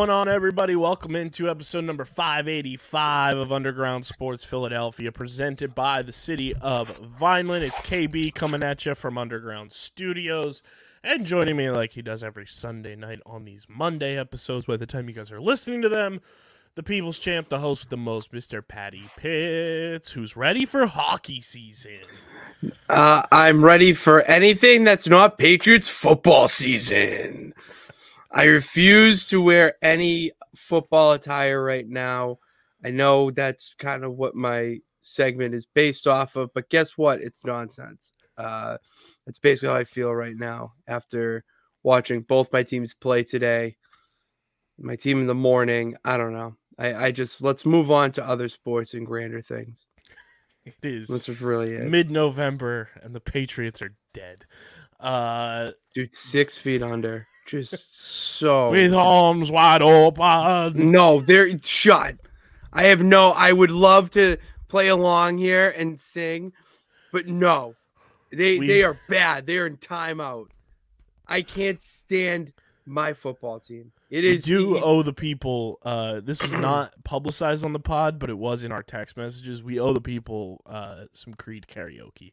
Going on, everybody? Welcome into episode number 585 of Underground Sports Philadelphia, presented by the city of Vineland. It's KB coming at you from Underground Studios and joining me like he does every Sunday night on these Monday episodes. By the time you guys are listening to them, the People's Champ, the host with the most, Mr. Patty Pitts, who's ready for hockey season. Uh, I'm ready for anything that's not Patriots football season. I refuse to wear any football attire right now. I know that's kind of what my segment is based off of, but guess what? It's nonsense. Uh, that's basically how I feel right now after watching both my teams play today. My team in the morning. I don't know. I, I just let's move on to other sports and grander things. It is This is really it. mid November and the Patriots are dead. Uh, dude six feet under just so with arms wide open. no they're shut i have no i would love to play along here and sing but no they We- they are bad they're in timeout i can't stand my football team it We is do owe the people. Uh, this was not publicized on the pod, but it was in our text messages. We owe the people uh, some Creed karaoke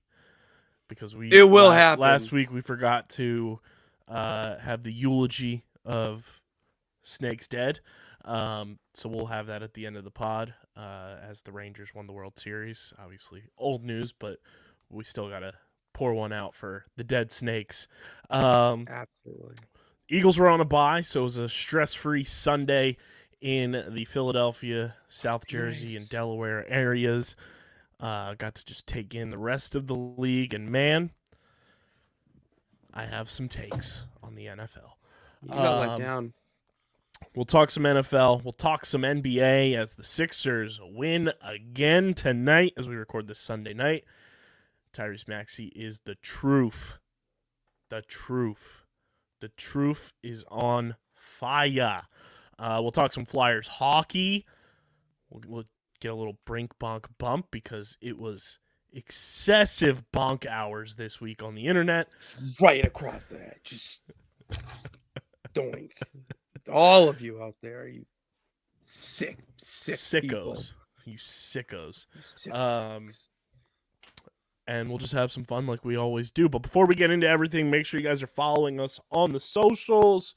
because we. It will la- happen. Last week we forgot to uh, have the eulogy of Snake's dead, um, so we'll have that at the end of the pod uh, as the Rangers won the World Series. Obviously, old news, but we still gotta pour one out for the dead Snakes. Um, absolutely Eagles were on a bye, so it was a stress-free Sunday in the Philadelphia, South Jersey, and Delaware areas. Uh, got to just take in the rest of the league, and man, I have some takes on the NFL. you got let Um, down We'll talk some NFL. We'll talk some NBA as the Sixers win again tonight as we record this Sunday night. Tyrese Maxey is the truth. The truth. The truth is on fire. Uh, we'll talk some Flyers hockey. We'll, we'll get a little brink bonk bump because it was excessive bonk hours this week on the internet. right across the head just doink all of you out there you sick sick people. sickos. You sickos. Sick Um, and we'll just have some fun like we always do. But before we get into everything, make sure you guys are following us on the socials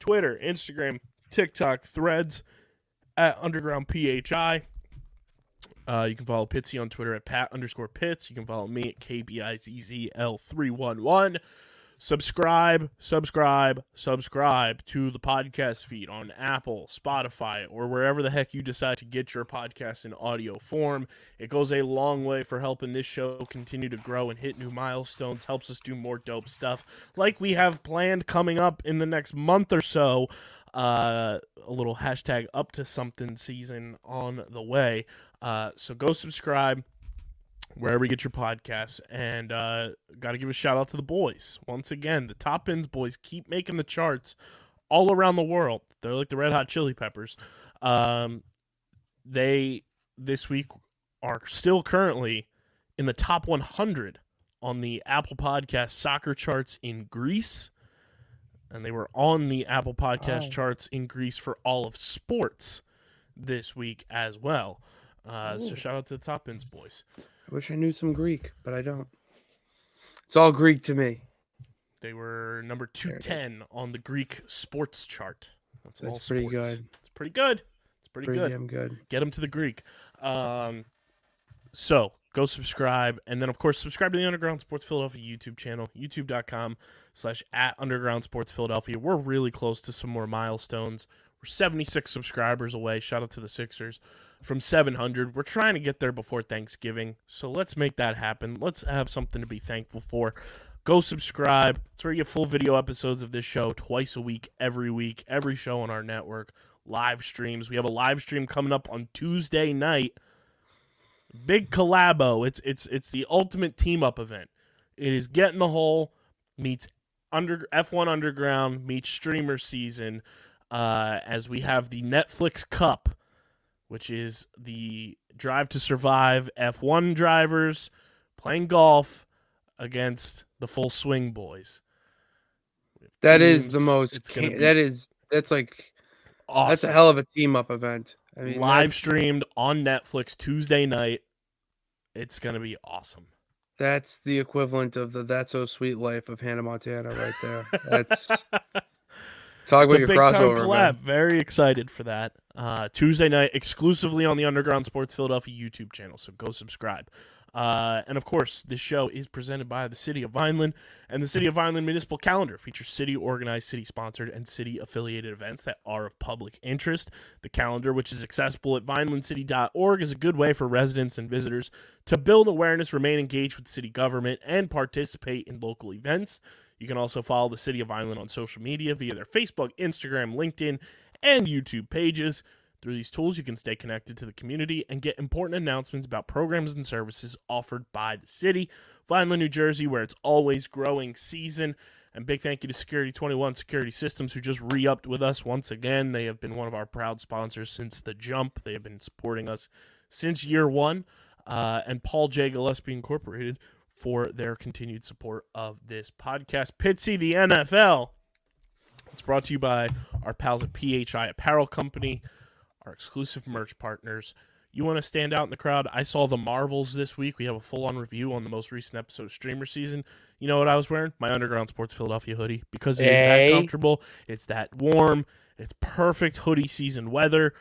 Twitter, Instagram, TikTok, threads at Underground PHI. Uh, you can follow Pitsy on Twitter at Pat underscore Pits. You can follow me at KBIZZL311. Subscribe, subscribe, subscribe to the podcast feed on Apple, Spotify, or wherever the heck you decide to get your podcast in audio form. It goes a long way for helping this show continue to grow and hit new milestones, helps us do more dope stuff like we have planned coming up in the next month or so. Uh, a little hashtag up to something season on the way. Uh, so go subscribe wherever you get your podcasts. And uh, got to give a shout out to the boys. Once again, the Top Ends boys keep making the charts all around the world. They're like the Red Hot Chili Peppers. Um, they this week are still currently in the top 100 on the Apple Podcast soccer charts in Greece. And they were on the Apple Podcast Wow. charts in Greece for all of sports this week as well. Uh, so shout out to the Top Ends boys. I wish I knew some Greek, but I don't. It's all Greek to me. They were number is. 210 on the Greek sports chart. That's, all That's pretty sports. good. It's pretty good. It's pretty, Pretty good. damn good. Get them to the Greek. Um, so go subscribe. And then, of course, subscribe to the Underground Sports Philadelphia YouTube channel, youtube.com slash at Underground Sports Philadelphia. We're really close to some more milestones. We're 76 subscribers away. Shout out to the Sixers from 700. We're trying to get there before Thanksgiving. So let's make that happen. Let's have something to be thankful for. Go subscribe. It's where you get full video episodes of this show twice a week, every week, every show on our network. Live streams. We have a live stream coming up on Tuesday night. Big collabo. It's it's it's the ultimate team up event. It is Get in the Hole meets under F1 Underground meets streamer season uh, as we have the Netflix Cup, which is the Drive to Survive F1 drivers playing golf against the Full Swing Boys. That is the Teams, most. Ca- be that is that's like awesome. that's a hell of a team up event. I mean, live streamed on Netflix Tuesday night. It's gonna be awesome. That's the equivalent of the "That's So Sweet" life of Hannah Montana, right there. That's talk It's about your crossover. collab. man. Very excited for that. Uh, Tuesday night, exclusively on the Underground Sports Philadelphia YouTube channel. So go subscribe. Uh, and of course, this show is presented by the City of Vineland and the City of Vineland Municipal Calendar features city organized, city sponsored, and city affiliated events that are of public interest. The calendar, which is accessible at vinelandcity.org, is a good way for residents and visitors to build awareness, remain engaged with city government, and participate in local events. You can also follow the City of Vineland on social media via their Facebook, Instagram, LinkedIn, and YouTube pages. Through these tools, you can stay connected to the community and get important announcements about programs and services offered by the city. Vineland, New Jersey, where it's always growing season. And big thank you to Security 21 Security Systems, who just re upped with us once again. They have been one of our proud sponsors since the jump. They have been supporting us since year one. Uh, and Paul J. Gillespie Incorporated for their continued support of this podcast. Pitsy, the NFL. It's brought to you by our pals at PHI Apparel Company, our exclusive merch partners. You want to stand out in the crowd? I saw the Marvels this week. We have a full on review on the most recent episode of Streamer Season. You know what I was wearing? My Underground Sports Philadelphia hoodie because it is Hey. that comfortable. It's that warm. It's perfect hoodie season weather.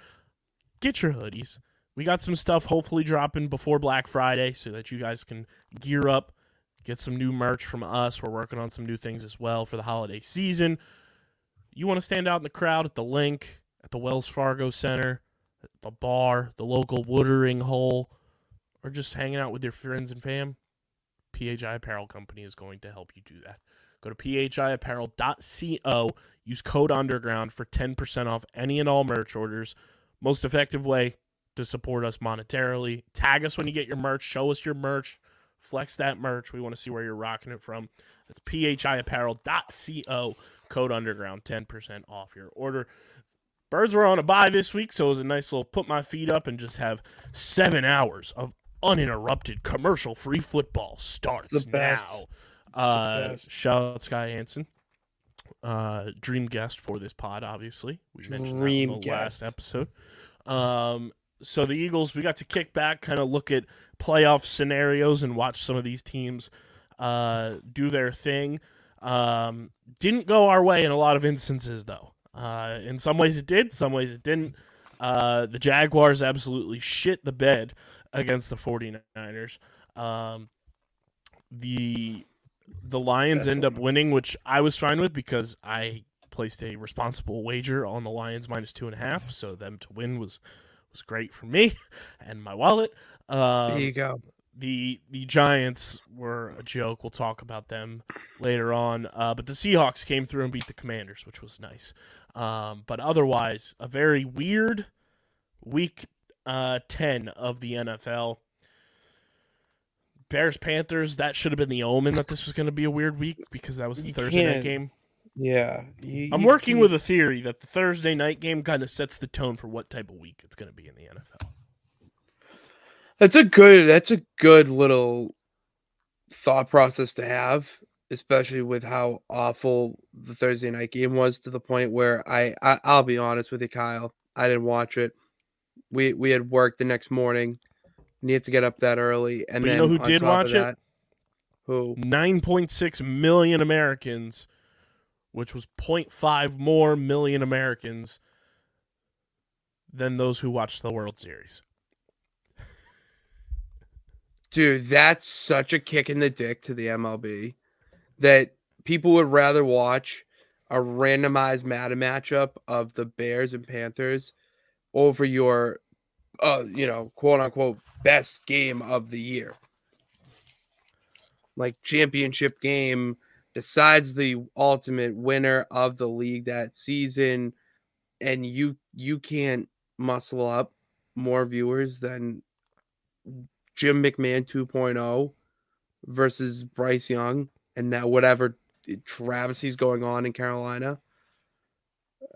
Get your hoodies. We got some stuff hopefully dropping before Black Friday so that you guys can gear up, get some new merch from us. We're working on some new things as well for the holiday season. You want to stand out in the crowd at the link, at the Wells Fargo Center, the bar, the local watering hole, or just hanging out with your friends and fam? PHI Apparel Company is going to help you do that. Go to phiapparel.co, use code underground for 10% off any and all merch orders. Most effective way to support us monetarily. Tag us when you get your merch, show us your merch, flex that merch. We want to see where you're rocking it from. That's phiapparel.co, code underground, 10% off your order. Birds were on a bye this week, so it was a nice little put my feet up and just have seven hours of uninterrupted commercial free football starts the best. now. Uh, shout out Sky Hansen, uh, dream guest for this pod. Obviously, we mentioned Dream that in the last guest. episode. Um, so the Eagles, we got to kick back, kind of look at playoff scenarios and watch some of these teams uh, do their thing. Um, didn't go our way in a lot of instances, though. Uh, in some ways, it did. Some ways, it didn't. Uh, the Jaguars absolutely shit the bed against the 49ers. Um, the the Lions That's end up winning, which I was fine with because I placed a responsible wager on the Lions minus two and a half. So them to win was was great for me and my wallet. Um, There you go. The the Giants were a joke. We'll talk about them later on. Uh, but the Seahawks came through and beat the Commanders, which was nice. Um, but otherwise, a very weird week uh, ten of the NFL. Bears Panthers. That should have been the omen that this was going to be a weird week because that was the You Thursday night can't- game. Yeah, you- I'm you- working with a theory that the Thursday night game kind of sets the tone for what type of week it's going to be in the NFL. That's a good. That's a good little thought process to have, especially with how awful the Thursday night game was. To the point where I, I I'll be honest with you, Kyle. I didn't watch it. We we had work the next morning. Needed to get up that early, and But you know who did watch of it? that- Who? 9.6 million Americans, which was 0.5 more million Americans than those who watched the World Series. Dude, that's such a kick in the dick to the MLB that people would rather watch a randomized Madden matchup of the Bears and Panthers over your, uh, you know, quote unquote best game of the year, like championship game decides the ultimate winner of the league that season, and you you can't muscle up more viewers than Jim McMahon 2.0 versus Bryce Young and that whatever travesty's going on in Carolina.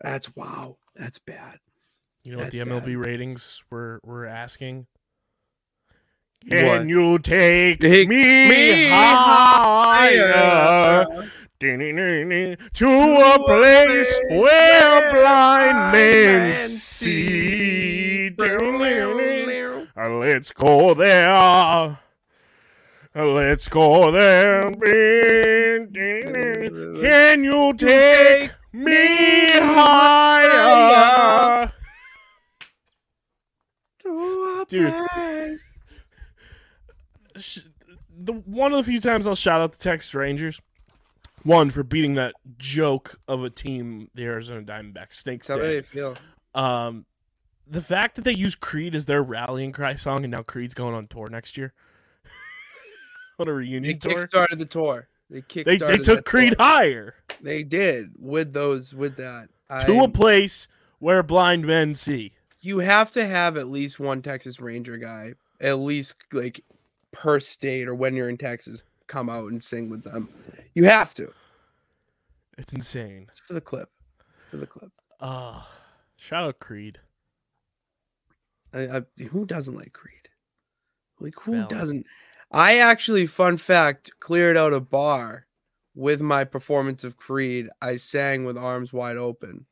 That's wow. That's bad. You know what the MLB bad. ratings were were asking? What? Can you take, Take me, me higher to a place where blind men see? Let's go there. Let's go there. Can you take me higher? Dude. the one of the few times I'll shout out the Texas Rangers. One for beating that joke of a team, the Arizona Diamondbacks. Snakes How do they feel? Um, the fact that they use Creed as their rallying cry song, and now Creed's going on tour next year. on a They reunion tour. kickstarted the tour. They kickstarted. They they took Creed tour. higher They did with those with that. to a place where blind men see. you have to have at least one Texas Ranger guy, at least like per state or when you're in Texas, come out and sing with them. You have to. It's insane. It's for the clip. For the clip. Uh shout out Creed. I, I, who doesn't like Creed? Like who Valid. doesn't? I actually, fun fact, cleared out a bar with my performance of Creed. I sang with arms wide open.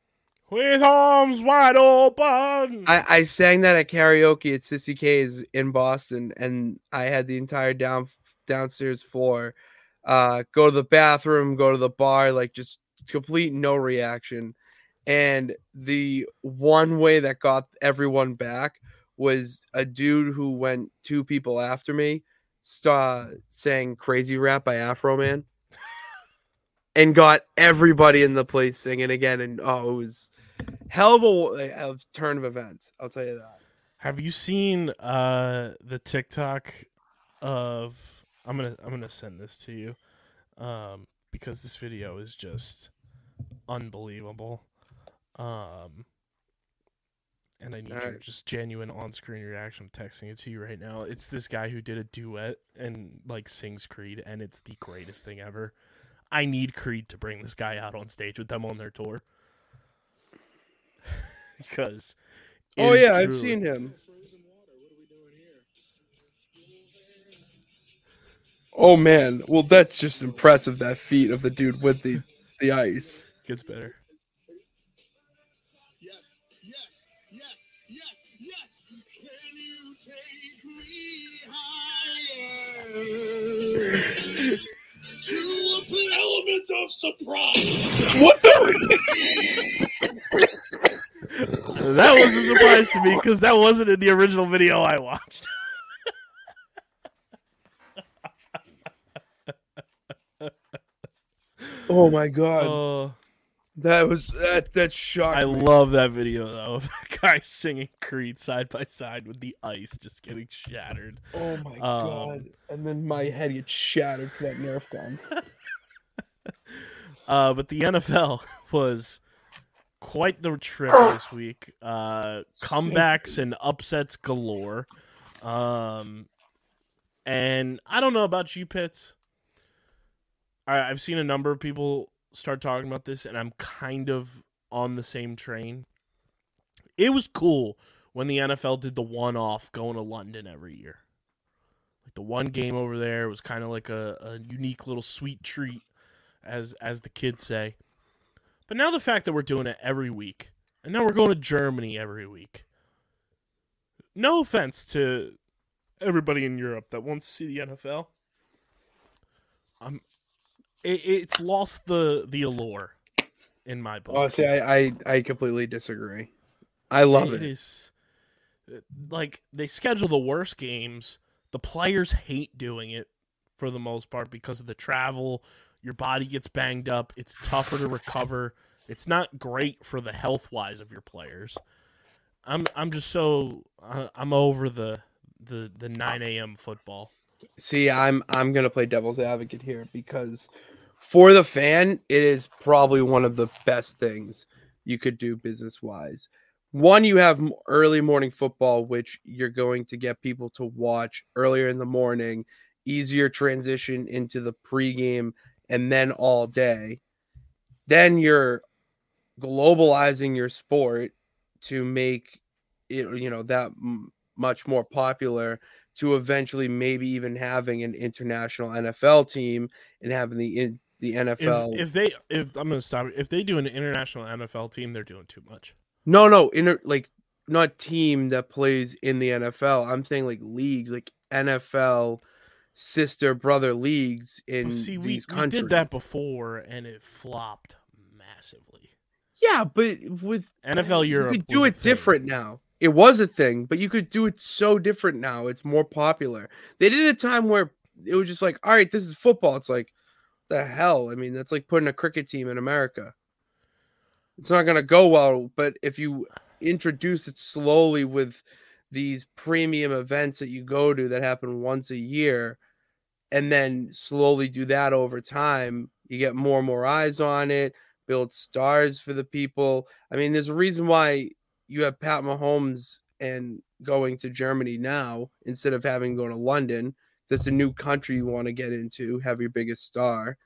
With arms wide open. I, I sang that at karaoke at Sissy K's in Boston, and I had the entire down downstairs floor. Uh, go to the bathroom, go to the bar, like just complete no reaction. And the one way that got everyone back was a dude who went two people after me, sta saying "Crazy Rap" by Afroman, and got everybody in the place singing again. And oh, it was hell of a, a turn of events. I'll tell you that. Have you seen uh the TikTok of I'm gonna I'm gonna send this to you um because this video is just unbelievable um and I need your Alright. just genuine on-screen reaction. I'm texting it to you right now. It's this guy who did a duet and like sings Creed, and it's the greatest thing ever. I need Creed to bring this guy out on stage with them on their tour because. Oh yeah, I've seen him. Oh man, well that's just impressive. That feat of the dude with the the ice. Gets better. To an element of surprise. What the? That was a surprise to me because that wasn't in the original video I watched. Oh my god, Uh, that was that that shocked I me. love that video though of that guy singing Creed side by side with the ice just getting shattered. Oh my Um, god! And then my head gets shattered to that Nerf gun. Uh, but the NFL was quite the trip this week. Uh, comebacks and upsets galore. Um, and I don't know about you, Pitts. I, I've seen a number of people start talking about this, and I'm kind of on the same train. It was cool when the NFL did the one-off going to London every year. Like the one game over there was kind of like a, a unique little sweet treat as as the kids say. But now the fact that we're doing it every week, and now we're going to Germany every week. No offense to everybody in Europe that wants to see the NFL. Um, it, it's lost the the allure in my book. Oh, see, I I, I completely disagree. I love it. It is like they schedule the worst games. The players hate doing it for the most part because of the travel. Your body gets banged up. It's tougher to recover. It's not great for the health wise of your players. I'm I'm just so I- I'm over the the the 9 a.m. football. See, I'm I'm gonna play devil's advocate here because for the fan, it is probably one of the best things you could do business wise. One, you have early morning football, which you're going to get people to watch earlier in the morning, easier transition into the pregame and then all day. Then you're globalizing your sport to make it, you know, that m- much more popular to eventually maybe even having an international NFL team and having the in, the NFL. if they if I'm gonna stop. If they do an international NFL team, they're doing too much. no, no, inter, like not team that plays in the NFL. I'm saying like leagues, like NFL sister brother leagues in But see, we, these we countries. did that before and it flopped massively. Yeah, but with NFL Europe we do it different now. It was a thing, but you could do it so different now. It's more popular. They did a time where it was just like, all right, this is football. It's like, the hell? I mean, that's like putting a cricket team in America. It's not gonna go well, but if you introduce it slowly with these premium events that you go to that happen once a year, and then slowly do that over time, you get more and more eyes on it, build stars for the people. I mean, there's a reason why you have Pat Mahomes and going to Germany now instead of having to go to London. That's a new country you want to get into, have your biggest star.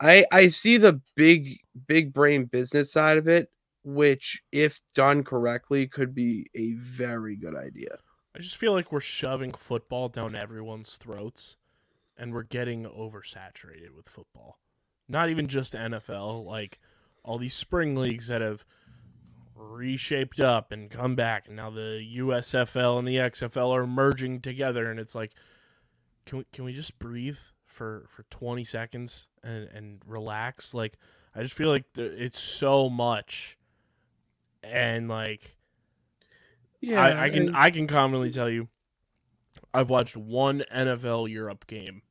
I I see the big big brain business side of it, which if done correctly could be a very good idea. I just feel like we're shoving football down everyone's throats and we're getting oversaturated with football. Not even just NFL, like all these spring leagues that have reshaped up and come back. And now the USFL and the XFL are merging together. And it's like can we can we just breathe for for 20 seconds and and relax? Like I just feel like it's so much. And like I, I can and- I can commonly tell you, I've watched one NFL Europe game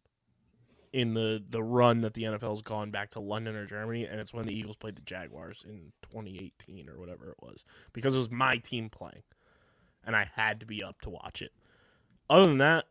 in the the run that the NFL's gone back to London or Germany, and it's when the Eagles played the Jaguars in 2018 or whatever it was, because it was my team playing, and I had to be up to watch it. Other than that,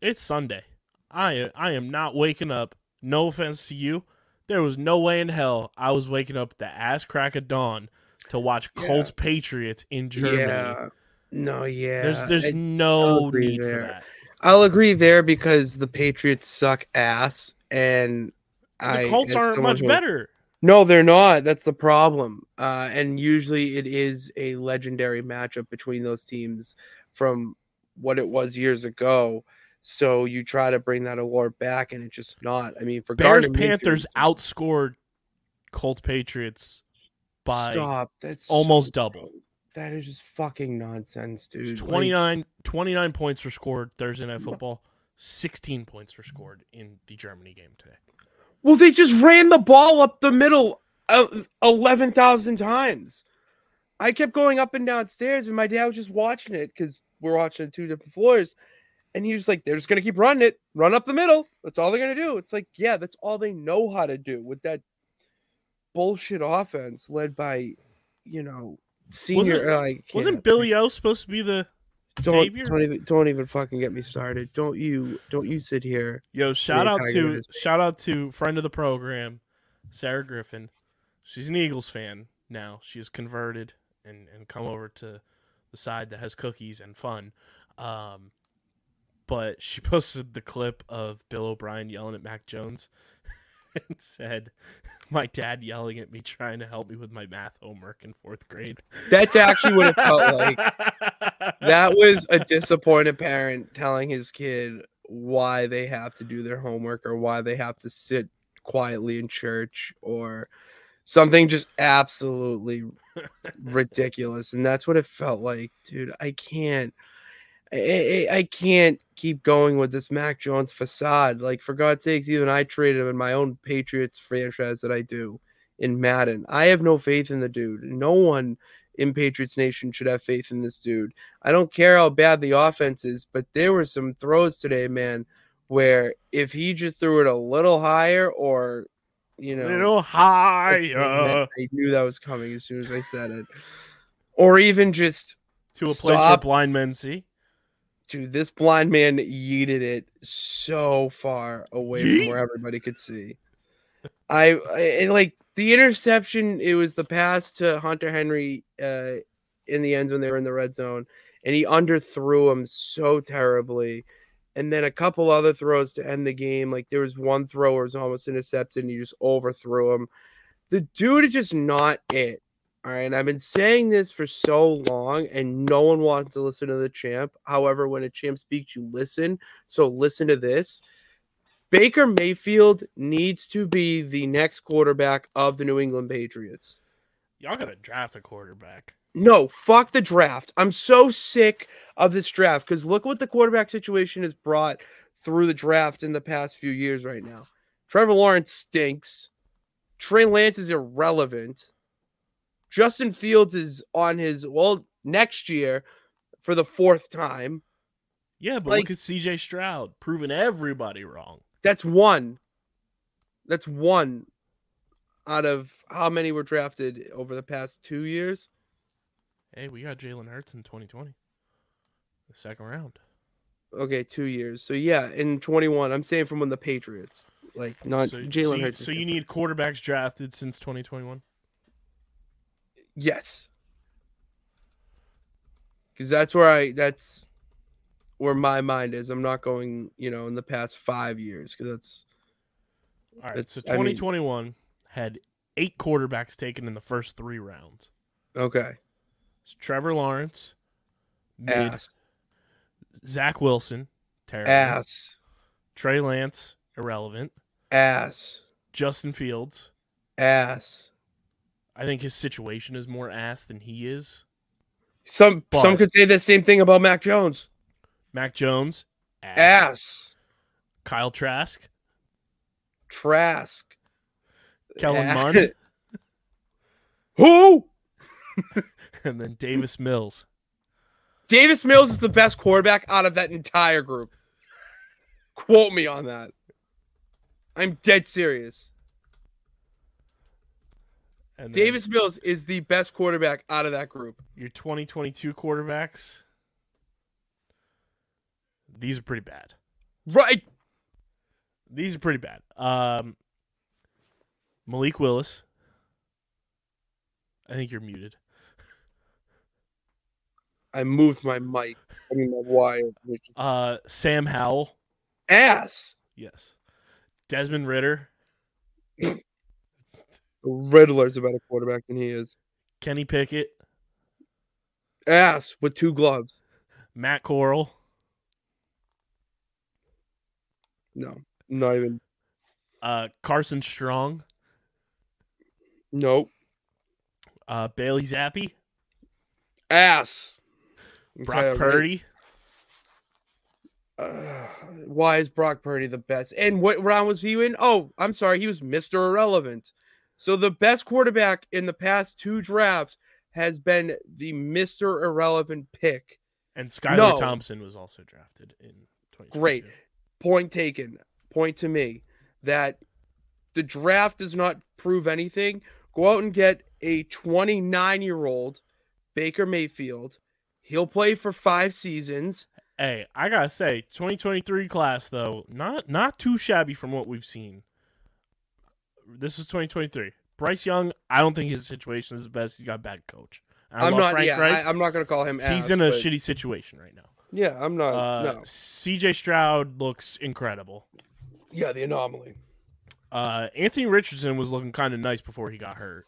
it's Sunday. I I am not waking up. No offense to you, there was no way in hell I was waking up the ass crack of dawn to watch Yeah. Colts Patriots in Germany. Yeah. No, yeah. There's there's I- no need for that. I'll agree there because the Patriots suck ass, and The I Colts aren't much who- better. No, they're not. That's the problem. Uh, and usually it is a legendary matchup between those teams from what it was years ago. So you try to bring that award back, and it's just not. I mean, for Bears Gardner Panthers outscored Colts Patriots by Stop. That's almost so- double. That is just fucking nonsense, dude. Like, 29, 29 points were scored Thursday night football. 16 points were scored in the Germany game today. well, they just ran the ball up the middle uh, eleven thousand times. I kept going up and down stairs, and my dad was just watching it because we're watching two different floors. And he was like, "They're just gonna keep running it, run up the middle. That's all they're gonna do." It's like, yeah, that's all they know how to do with that bullshit offense led by, you know, senior. uh, I can't- Wasn't Billy O supposed to be the Don't, savior? don't even don't even fucking get me started. Don't you don't you sit here. Yo, shout out to shout out to friend of the program, Sarah Griffin. She's an Eagles fan now. She has converted and and come over to the side that has cookies and fun. Um, but she posted the clip of Bill O'Brien yelling at Mac Jones and said, "My dad yelling at me trying to help me with my math homework in fourth grade." That's actually what it felt like. that was a disappointed parent telling his kid why they have to do their homework or why they have to sit quietly in church or something just absolutely ridiculous and that's what it felt like dude i can't I, I, I can't keep going with this mac jones facade like for god's sakes even i traded him in my own patriots franchise that i do in madden i have no faith in the dude no one in Patriots Nation should have faith in this dude. I don't care how bad the offense is, but there were some throws today, man, where if he just threw it a little higher or you know a Little higher I knew that was coming as soon as I said it. Or even just to a place where blind men see. Dude, this blind man yeeted it so far away Yeet? from where everybody could see. I, I and like the interception, it was the pass to Hunter Henry uh, in the end when they were in the red zone, and he underthrew him so terribly. And then a couple other throws to end the game. Like there was one throw where it was almost intercepted, and he just overthrew him. The dude is just not it. All right. And I've been saying this for so long, and no one wants to listen to the champ. However, when a champ speaks, you listen. So listen to this. Baker Mayfield needs to be the next quarterback of the New England Patriots. Y'all gotta draft a quarterback. No, fuck the draft. I'm so sick of this draft because look what the quarterback situation has brought through the draft in the past few years right now. Trevor Lawrence stinks. Trey Lance is irrelevant. Justin Fields is on his, well, next year for the fourth time. Yeah, but Like- look at CJ Stroud, proving everybody wrong. That's one. That's one out of how many were drafted over the past two years? Hey, we got Jalen Hurts in 2020, the second round. Okay, two years. So yeah, in 21, I'm saying from when the Patriots, like not so, Jalen so Hurts. So you different. need quarterbacks drafted since 2021. Yes, because that's where I that's where my mind is. I'm not going, you know, in the past five years because that's All right, so I mean- 2021 had eight quarterbacks taken in the first three rounds. okay. It's Trevor Lawrence, mid, Ass, Zach Wilson, terrible. ass, Trey Lance, irrelevant. ass, Justin Fields, ass. I think his situation is more ass than he is. Some some could say the same thing about Mac Jones. Mac Jones, ass. Ass, Kyle Trask, Trask, Kellen. Mond, Who? and then Davis Mills. Davis Mills is the best quarterback out of that entire group. Quote me on that. I'm dead serious. And Davis Mills is the best quarterback out of that group. your 2022 quarterbacks. These are pretty bad. Right. These are pretty bad. Um, Malik Willis. I think you're muted. I moved my mic. I mean my wire. Uh, Sam Howell. Ass. Yes. Desmond Ridder. Riddler's a better quarterback than he is. Kenny Pickett. Ass with two gloves. Matt Corral. No. Not even. Uh, Carson Strong. Nope. Uh, Bailey Zappe. Ass. Brock Purdy. Uh, why is Brock Purdy the best? And what round was he in? Oh, I'm sorry, he was Mr. Irrelevant. So the best quarterback in the past two drafts has been the Mr. Irrelevant pick. And Skylar No. Thompson was also drafted in 2022. Great. Point taken. Point to me that the draft does not prove anything. Go out and get a 29 year old Baker Mayfield. He'll play for five seasons. Hey, I gotta say, 2023 class though, not not too shabby from what we've seen. This is 2023. Bryce Young, I don't think his situation is the best. He's got a bad coach. I I'm not. Frank yeah, Reich. I, am not going to call him. He's ass, in a but- shitty situation right now. Yeah, I'm not. Uh, no. CJ Stroud looks incredible. Yeah, the anomaly. Uh, Anthony Richardson was looking kind of nice before he got hurt.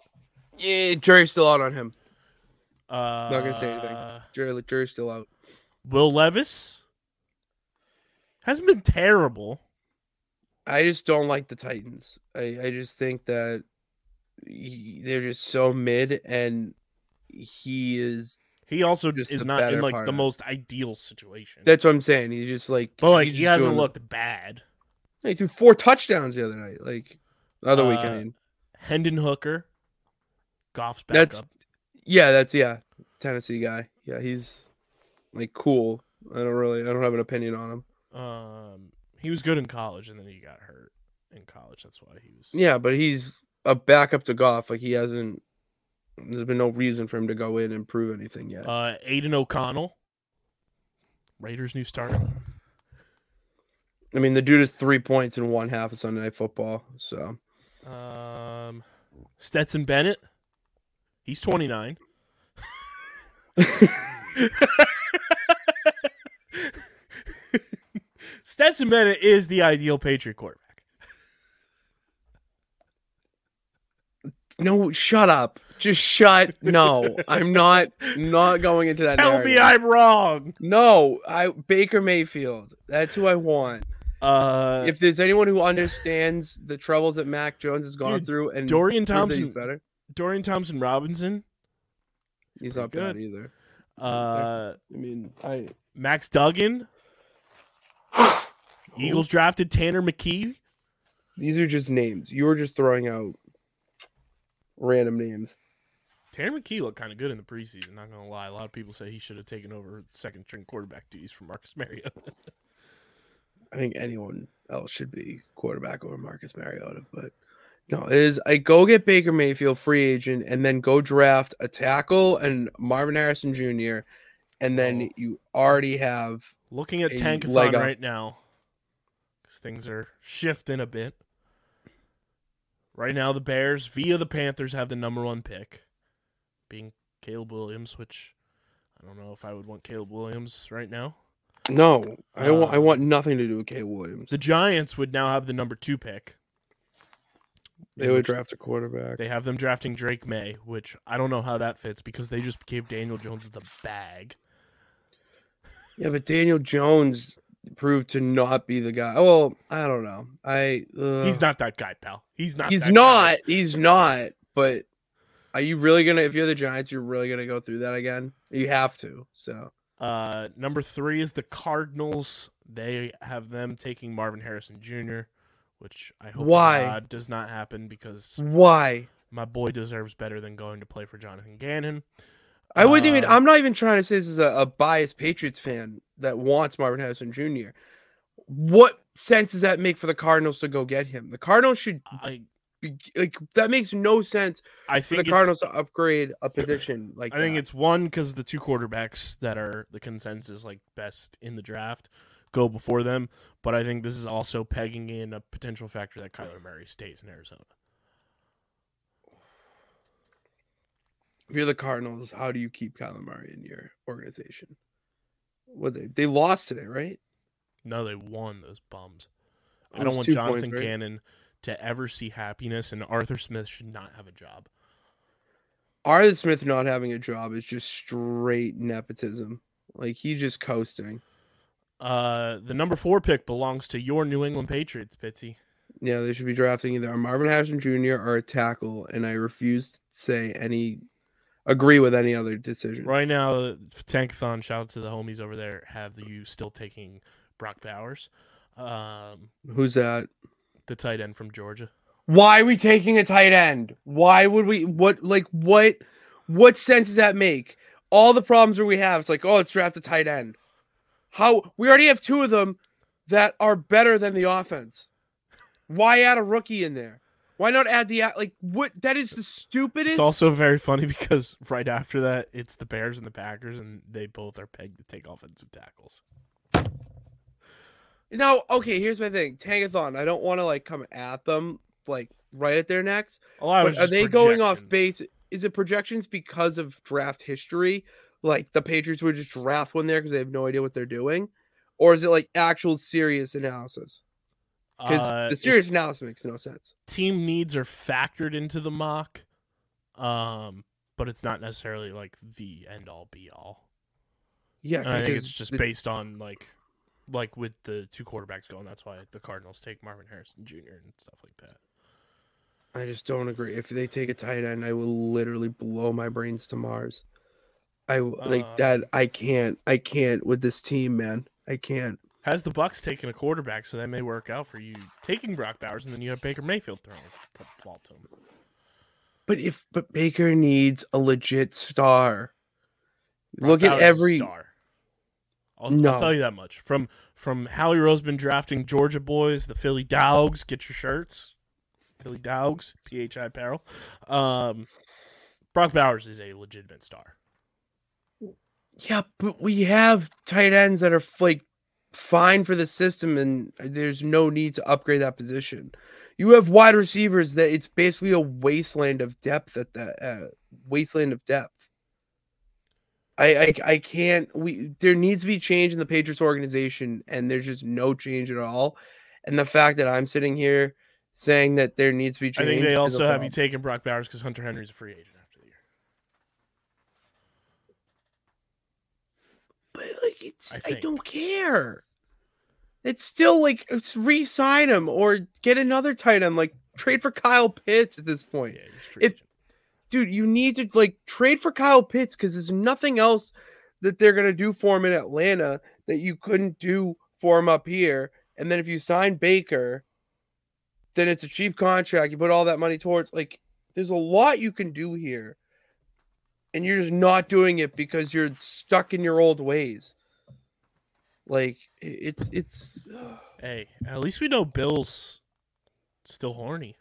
Yeah, jury's still out on him. Uh, Not gonna say anything. Jury, jury's still out. Will Levis hasn't been terrible. I just don't like the Titans. I, I just think that he, they're just so mid, and he is. He also Just is not in like the most ideal situation. That's what I'm saying. He's just like. but like he hasn't doing- looked bad. He threw four touchdowns the other night. Like the other Uh, weekend. I mean. Hendon Hooker, Goff's That's- backup. Yeah, that's yeah, Tennessee guy. Yeah, he's like cool. I don't really. I don't have an opinion on him. Um, He was good in college, and then he got hurt in college. That's why he was. Yeah, but he's a backup to Goff. Like he hasn't. There's been no reason for him to go in and prove anything yet. Uh, Aidan O'Connell, Raiders' new starter. I mean, the dude is three points in one half of Sunday Night Football. So Um, Stetson Bennett. He's 29. Stetson Bennett is the ideal Patriot quarterback. no, shut up. Just shut. No, I'm not. Not going into that. Tell me narrative. I'm wrong. No, I Baker Mayfield. That's who I want. Uh, if there's anyone who understands the troubles that Mac Jones has gone Dude, through and Dorian proved that he's Thompson- better, Dorian Thompson Robinson, he's not bad good. either. uh, I mean, I Max Duggan, Eagles drafted Tanner McKee. these are just names. You were just throwing out random names. Tanner McKee looked kind of good in the preseason. Not gonna lie, a lot of people say he should have taken over second string quarterback duties from Marcus Mariota. I think anyone else should be quarterback over Marcus Mariota, but no, it is I go get Baker Mayfield free agent and then go draft a tackle and Marvin Harrison Jr. and then Oh. you already have Looking at Tankathon right now, because things are shifting a bit. Right now, the Bears via the Panthers have the number one pick, being Caleb Williams. Which I don't know if I would want Caleb Williams right now. no. I want I Uh, want nothing to do with Caleb Williams. The Giants would now have the number two pick. They would draft a quarterback. They have them drafting Drake Maye, which I don't know how that fits because they just gave Daniel Jones the bag. Yeah, but Daniel Jones proved to not be the guy. Well, I don't know. I uh, He's not that guy, pal. He's not. He's not. guy. He's not. But are you really gonna? If you're the Giants, you're really gonna go through that again? You have to. So Uh, number three is the Cardinals. They have them taking Marvin Harrison Jr., which I hope Why? God does not happen because why? my boy deserves better than going to play for Jonathan Gannon. I wouldn't even. Um, I'm not even trying to say this is a, a biased Patriots fan that wants Marvin Harrison Jr. What sense does that make for the Cardinals to go get him? The Cardinals should I be like that. Makes no sense I for think the Cardinals to upgrade a position like. I think that. it's one because the two quarterbacks that are the consensus like best in the draft go before them, but I think this is also pegging in a potential factor that Kyler Murray stays in Arizona. If you're the Cardinals, how do you keep Kyler Murray in your organization? What they they lost today, right? No, they won those bums. I don't want Jonathan points, right? Gannon to ever see happiness, and Arthur Smith should not have a job. Arthur Smith not having a job is just straight nepotism. Like he's just coasting. Uh, the number four pick belongs to your New England Patriots, Pitsy. Yeah, they should be drafting either a Marvin Harrison Jr. or a tackle, and I refuse to say any agree with any other decision. Right now, Tankathon, shout out to the homies over there, have you still taking Brock Bowers, um, Who's that? the tight end from Georgia. Why are we taking a tight end? Why would we what like what what sense does that make? All the problems that we have, it's like, oh, let's draft a tight end. How we already have two of them that are better than the offense. Why add a rookie in there? Why not add the like what that is the stupidest It's also very funny because right after that, it's the Bears and the Packers, and they both are pegged to take offensive tackles. Now, okay, here's my thing. Tankathon, I don't want to like come at them like right at their necks. Lot of But are they going off base? Is it projections because of draft history? Like the Patriots would just draft one there because they have no idea what they're doing, or is it like actual serious analysis? Because Uh, the serious analysis makes no sense. team needs are factored into the mock, um, but it's not necessarily like the end all be all. Yeah, I think it's just the- based on like, like with the two quarterbacks going. That's why the Cardinals take Marvin Harrison Jr. and stuff like that. I just don't agree. If they take a tight end, I will literally blow my brains to Mars. I like Uh, that. I can't. I can't with this team, man. I can't. Has the Bucks taken a quarterback, so that may work out for you taking Brock Bowers, and then you have Baker Mayfield throwing the ball to him. But if but Baker needs a legit star. Brock Look Bowers at every star. I'll, No. I'll tell you that much. From from Howie Roseman drafting Georgia boys, the Philly Dogs, get your shirts. Philly Dogs, PHI apparel. Um, Brock Bowers is a legitimate star. Yeah, but we have tight ends that are like fine for the system, and there's no need to upgrade that position. You have wide receivers that it's basically a wasteland of depth at that uh, wasteland of depth. I, I I can't. We there needs to be change in the Patriots organization, and there's just no change at all. And the fact that I'm sitting here saying that there needs to be change. I think they also have you problem. taking Brock Bowers because Hunter Henry's a free agent after the year. But like it's I I, don't care. It's still like it's re-sign him or get another tight end, like trade for Kyle Pitts at this point. Yeah, he's a free If- Dude, you need to like trade for Kyle Pitts because there's nothing else that they're gonna do for him in Atlanta that you couldn't do for him up here. And then if you sign Baker, then it's a cheap contract. You put all that money towards like there's a lot you can do here. And you're just not doing it because you're stuck in your old ways. Like it's it's Hey, at least we know Bill's still horny.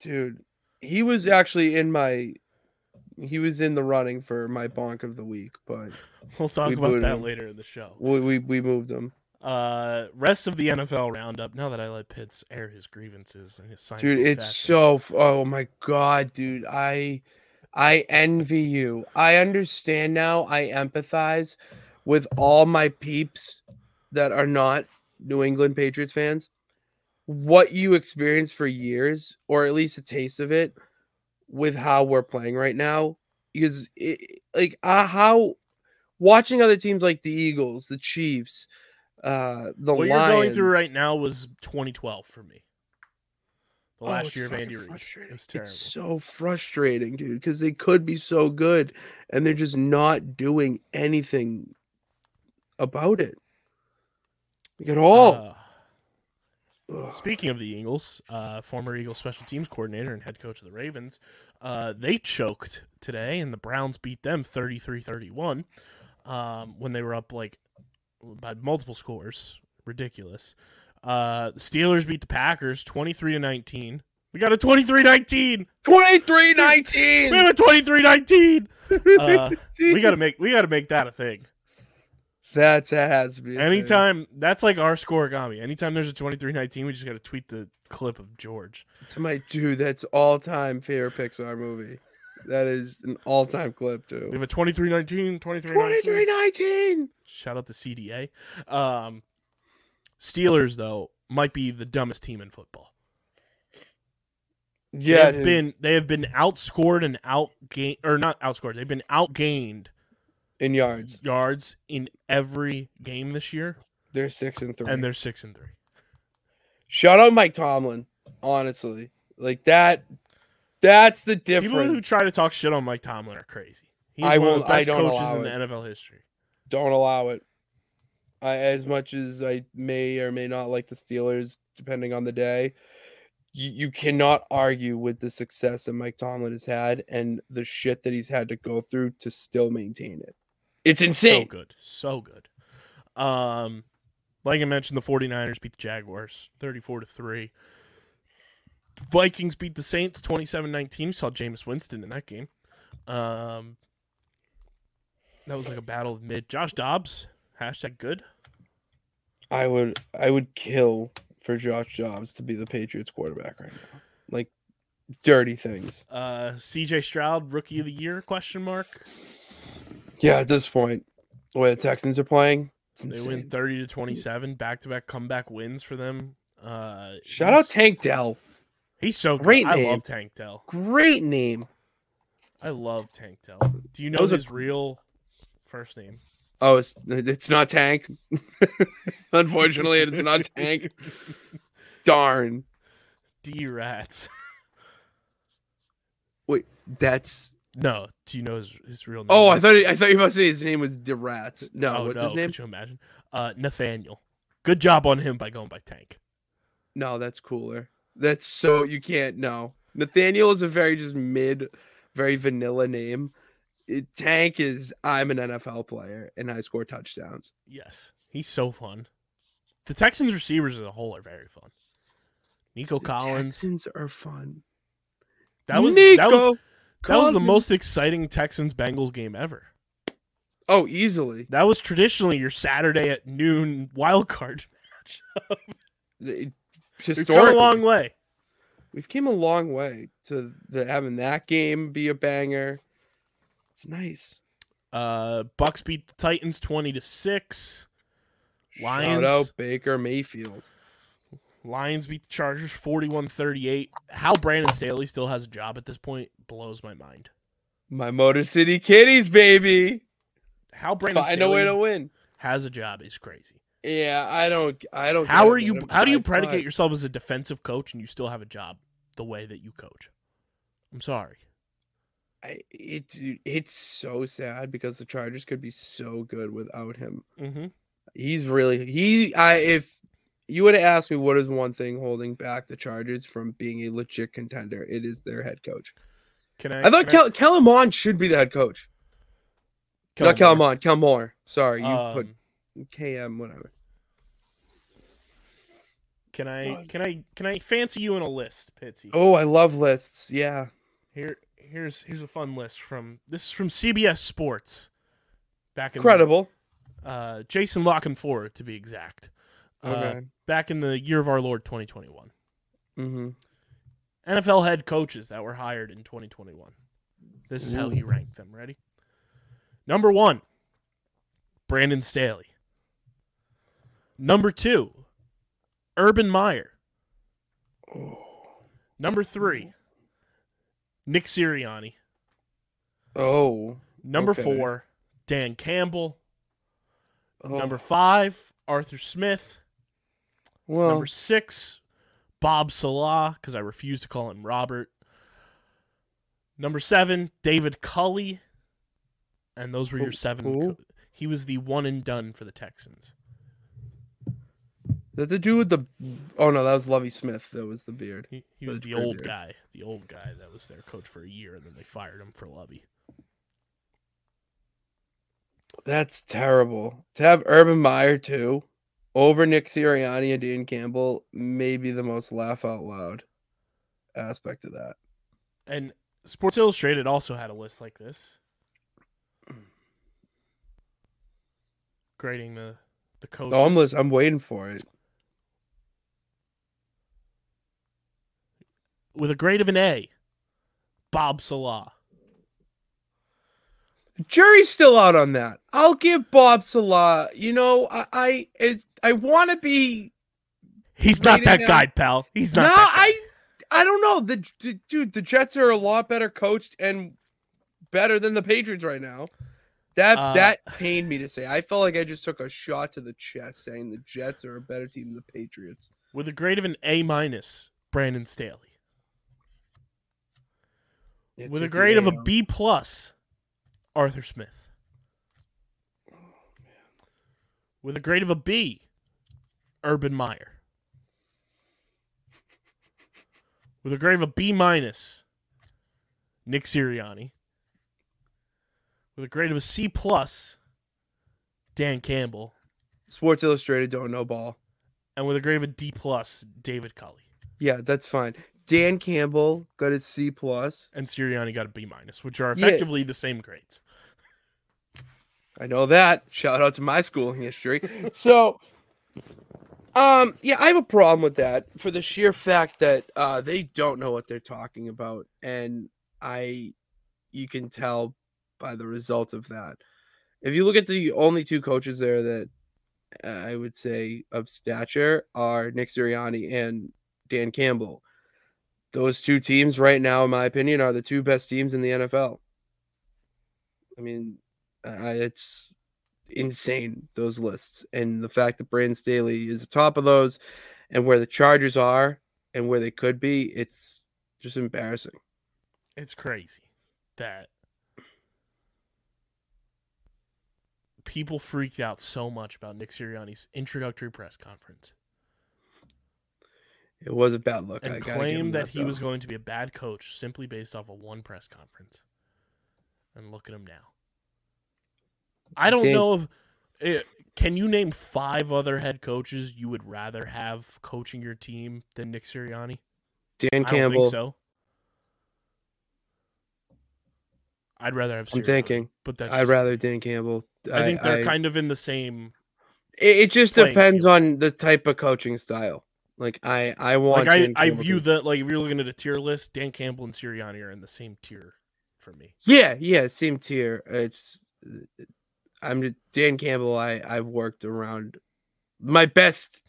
dude, he was actually in my he was in the running for my bonk of the week, but We'll talk We about that him. later in the show. we we, we moved him. Uh, rest of the NFL roundup. Now that I let Pitts air his grievances and his sign, Dude, it's so f- oh my god, dude. I I envy you. I understand now. I empathize with all my peeps that are not New England Patriots fans. What you experienced for years, or at least a taste of it, with how we're playing right now, because it, like uh, how watching other teams like the Eagles, the Chiefs, uh, the what Lions, you're going through right now was 2012 for me. The Oh, last it's year of Andy Reid. It was terrible. It's so frustrating, dude, because they could be so good and they're just not doing anything about it. Like at all. Uh, Speaking of the Eagles, uh, former Eagles special teams coordinator and head coach of the Ravens, uh, they choked today, and the Browns beat them 33 31 um, when they were up like by multiple scores. Ridiculous. Uh, the Steelers beat the Packers 23 to 19. We got a 23 19. 23 We 19. have a 23 19. Uh, we got to make we got to make that a thing. That's a has been. Anytime that's like our scorigami. Anytime there's a 23-19, we just got to tweet the clip of George. It's my dude. That's all time favorite Pixar movie. That is an all time clip, too. We have a 23-19, 23 23 19. Shout out to CDA. Um, Steelers though might be the dumbest team in football. Yeah, they have dude. been they have been outscored and outgained or not outscored. They've been outgained in yards. yards in every game this year, They're six and three. and they're six and three. Shout out Mike Tomlin, honestly. Like that that's the difference. People who try to talk shit on Mike Tomlin are crazy. He's I one of won't- the I best don't coaches in the it. NFL history. Don't allow it. I, as much as I may or may not like the Steelers, depending on the day, you, you cannot argue with the success that Mike Tomlin has had and the shit that he's had to go through to still maintain it. It's insane. So good. So good. Um like I mentioned, the 49ers beat the Jaguars 34 to 3. Vikings beat the Saints 27-19. Saw Jameis Winston in that game. Um that was like a battle of mid. Josh Dobbs, hashtag good. I would I would kill for Josh Dobbs to be the Patriots quarterback right now. Like dirty things. Uh CJ Stroud, rookie of the year, question mark. Yeah, at this point, the way the Texans are playing, it's They win 30 to 27, back-to-back comeback wins for them. Uh Shout out Tank Dell. He's so good. Great I love Tank Dell. Great name. I love Tank Dell. Do you know Those are- his real first name? Oh, it's it's not Tank. Unfortunately, it's not Tank. Darn. D Rats. Wait, that's. No, do you know his, his real name? Oh, I thought I thought you were about to say his name was DeRat. No, Oh, what's no, his name? Could you imagine? Uh, Nathaniel. Good job on him by going by Tank. No, that's cooler. That's so you can't. No, Nathaniel is a very just mid, very vanilla name. it, Tank is I'm an NFL player and I score touchdowns. Yes, he's so fun. The Texans receivers as a whole are very fun. Nico The Collins. Texans are fun. That was Nico that was that was the most exciting Texans Bengals game ever. Oh, easily. That was traditionally your Saturday at noon wild card match. The- We've come a long way. we've came a long way to the, having that game be a banger. It's nice. Uh, Bucks beat the Titans twenty to six. Lions Shout out Baker Mayfield. Lions beat the Chargers 41-38. How Brandon Staley still has a job at this point blows my mind. My Motor City Kitties, baby. How Brandon Find a way Staley to win. has a job is crazy. Yeah, I don't. I don't. How are you? How do you predicate yourself as a defensive coach and you still have a job the way that you coach? I'm sorry. I, it's it's so sad because the Chargers could be so good without him. Mm-hmm. He's really he. I if you would have asked me what is one thing holding back the Chargers from being a legit contender, it is their head coach. Can I? I thought can Kel, Kellen Mond should be the head coach. Not Kellen Mond, Kellen Moore. Sorry, you Um, put KM whatever. Can I? Can I? Can I fancy you in a list, Pitsy? Oh, I love lists. Yeah. Here, here's here's a fun list from this is from CBS Sports. Back in Incredible. uh, Jason La Canfora to be exact. Uh, Okay. back in the year of our Lord 2021. Mm-hmm. NFL head coaches that were hired in 2021. This is how he ranked them. Ready? Number one, Brandon Staley. Number two, Urban Meyer. Number three, Nick Sirianni. Oh. Number Okay. four, Dan Campbell. oh. Number five, Arthur Smith. Well, Number six, Bob Saleh, because I refuse to call him Robert. Number seven, David Culley. And those were your oh, seven. who? co- He was the one and done for the Texans. Does the dude with the? Oh no, that was Lovie Smith. That was the beard. He, he was That's the old weird. guy, the old guy that was their coach for a year, and then they fired him for Lovie. That's terrible. To have Urban Meyer too, over Nick Sirianni and Dan Campbell, maybe the most laugh out loud aspect of that. And Sports Illustrated also had a list like this, grading the the coaches. Oh, I'm lis- I'm waiting for it. with a grade of an A. Bob Saleh. Jury's still out on that. I'll give Bob Saleh. You know, I I it's, I want to be. He's not that him- guy, pal. He's No, not. that guy. I I don't know. The, the dude, the Jets are a lot better coached and better than the Patriots right now. That Uh, that pained me to say. I felt like I just took a shot to the chest saying the Jets are a better team than the Patriots. with a grade of an A minus. Brandon Staley. It with a took the grade of a B plus. Arthur Smith. With a grade of a B. Urban Meyer. With a grade of a B minus. Nick Sirianni. With a grade of a C plus. Dan Campbell. Sports Illustrated don't know ball. and with a grade of a D plus, David Culley. Yeah, that's fine. Dan Campbell got a C. And Sirianni got a B minus, which are Yeah. effectively the same grades. I know that. Shout out to my school history. so, um, yeah, I have a problem with that for the sheer fact that uh, they don't know what they're talking about, and I, you can tell by the results of that. If you look at the only two coaches there that uh, I would say of stature are Nick Sirianni and Dan Campbell. Those two teams, right now, in my opinion, are the two best teams in the NFL. I mean, uh, it's insane those lists and the fact that Brandon Staley is top of those and where the Chargers are and where they could be, it's just embarrassing. It's crazy that people freaked out so much about Nick Sirianni's introductory press conference It was a bad look. And give claimed that he though. was going to be a bad coach simply based off of one press conference. and look at him now. I don't Dan- know if eh, can you name five other head coaches you would rather have coaching your team than Nick Sirianni? Dan I Campbell. think so. I'd rather have. I'm thinking. but that's I'd rather Dan Campbell. I think they're I- kind of in the same. It, it just depends field. on the type of coaching style. Like I, I want. Like I, I view to- that like if you're looking at a tier list, Dan Campbell and Sirianni are in the same tier for me. Yeah, yeah, same tier. It's I'm just- Dan Campbell. I I've worked around my best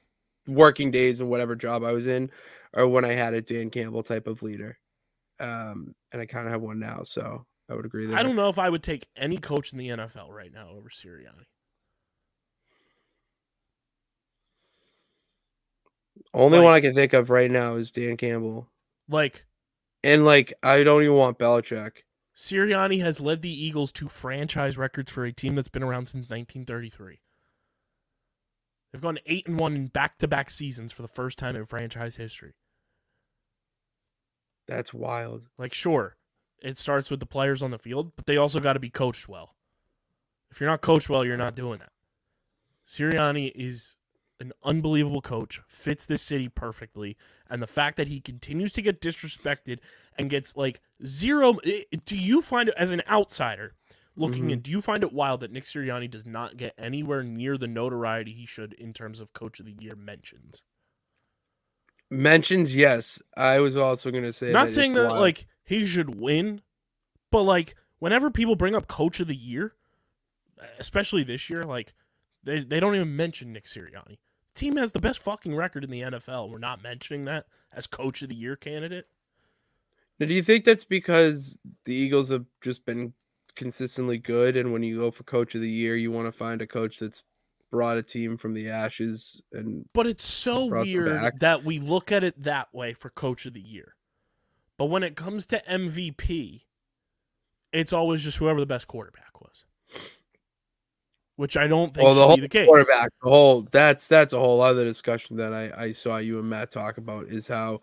working days and whatever job I was in, or when I had a Dan Campbell type of leader. Um, and I kind of have one now, so I would agree there. I don't know if I would take any coach in the NFL right now over Sirianni. Only like- one I can think of right now is Dan Campbell, Like and like I don't even want Belichick. Sirianni has led the Eagles to franchise records for a team that's been around since 1933. They've gone eight and one in back-to-back seasons for the first time in franchise history. That's wild. Like, sure, it starts with the players on the field, but they also got to be coached well. If you're not coached well, you're not doing that. Sirianni is an unbelievable coach, fits this city perfectly, and the fact that he continues to get disrespected and gets like zero. Do you find it as an outsider looking in? Mm-hmm. Do you find it wild that Nick Sirianni does not get anywhere near the notoriety he should in terms of Coach of the Year mentions? Mentions, yes. I was also going to say Not it's saying that wild. like he should win, but like whenever people bring up coach of the year, especially this year, like they, they don't even mention Nick Sirianni. Team has the best fucking record in the NFL. We're not mentioning that as coach of the year candidate. Now, do you think that's because the Eagles have just been consistently good, and when you go for coach of the year, you want to find a coach that's brought a team from the ashes and But it's so weird that we look at it that way for coach of the year. But when it comes to MVP, it's always just whoever the best quarterback was. Which I don't think well, the whole the case. quarterback, the whole that's that's a whole other discussion that I I saw you and Matt talk about is how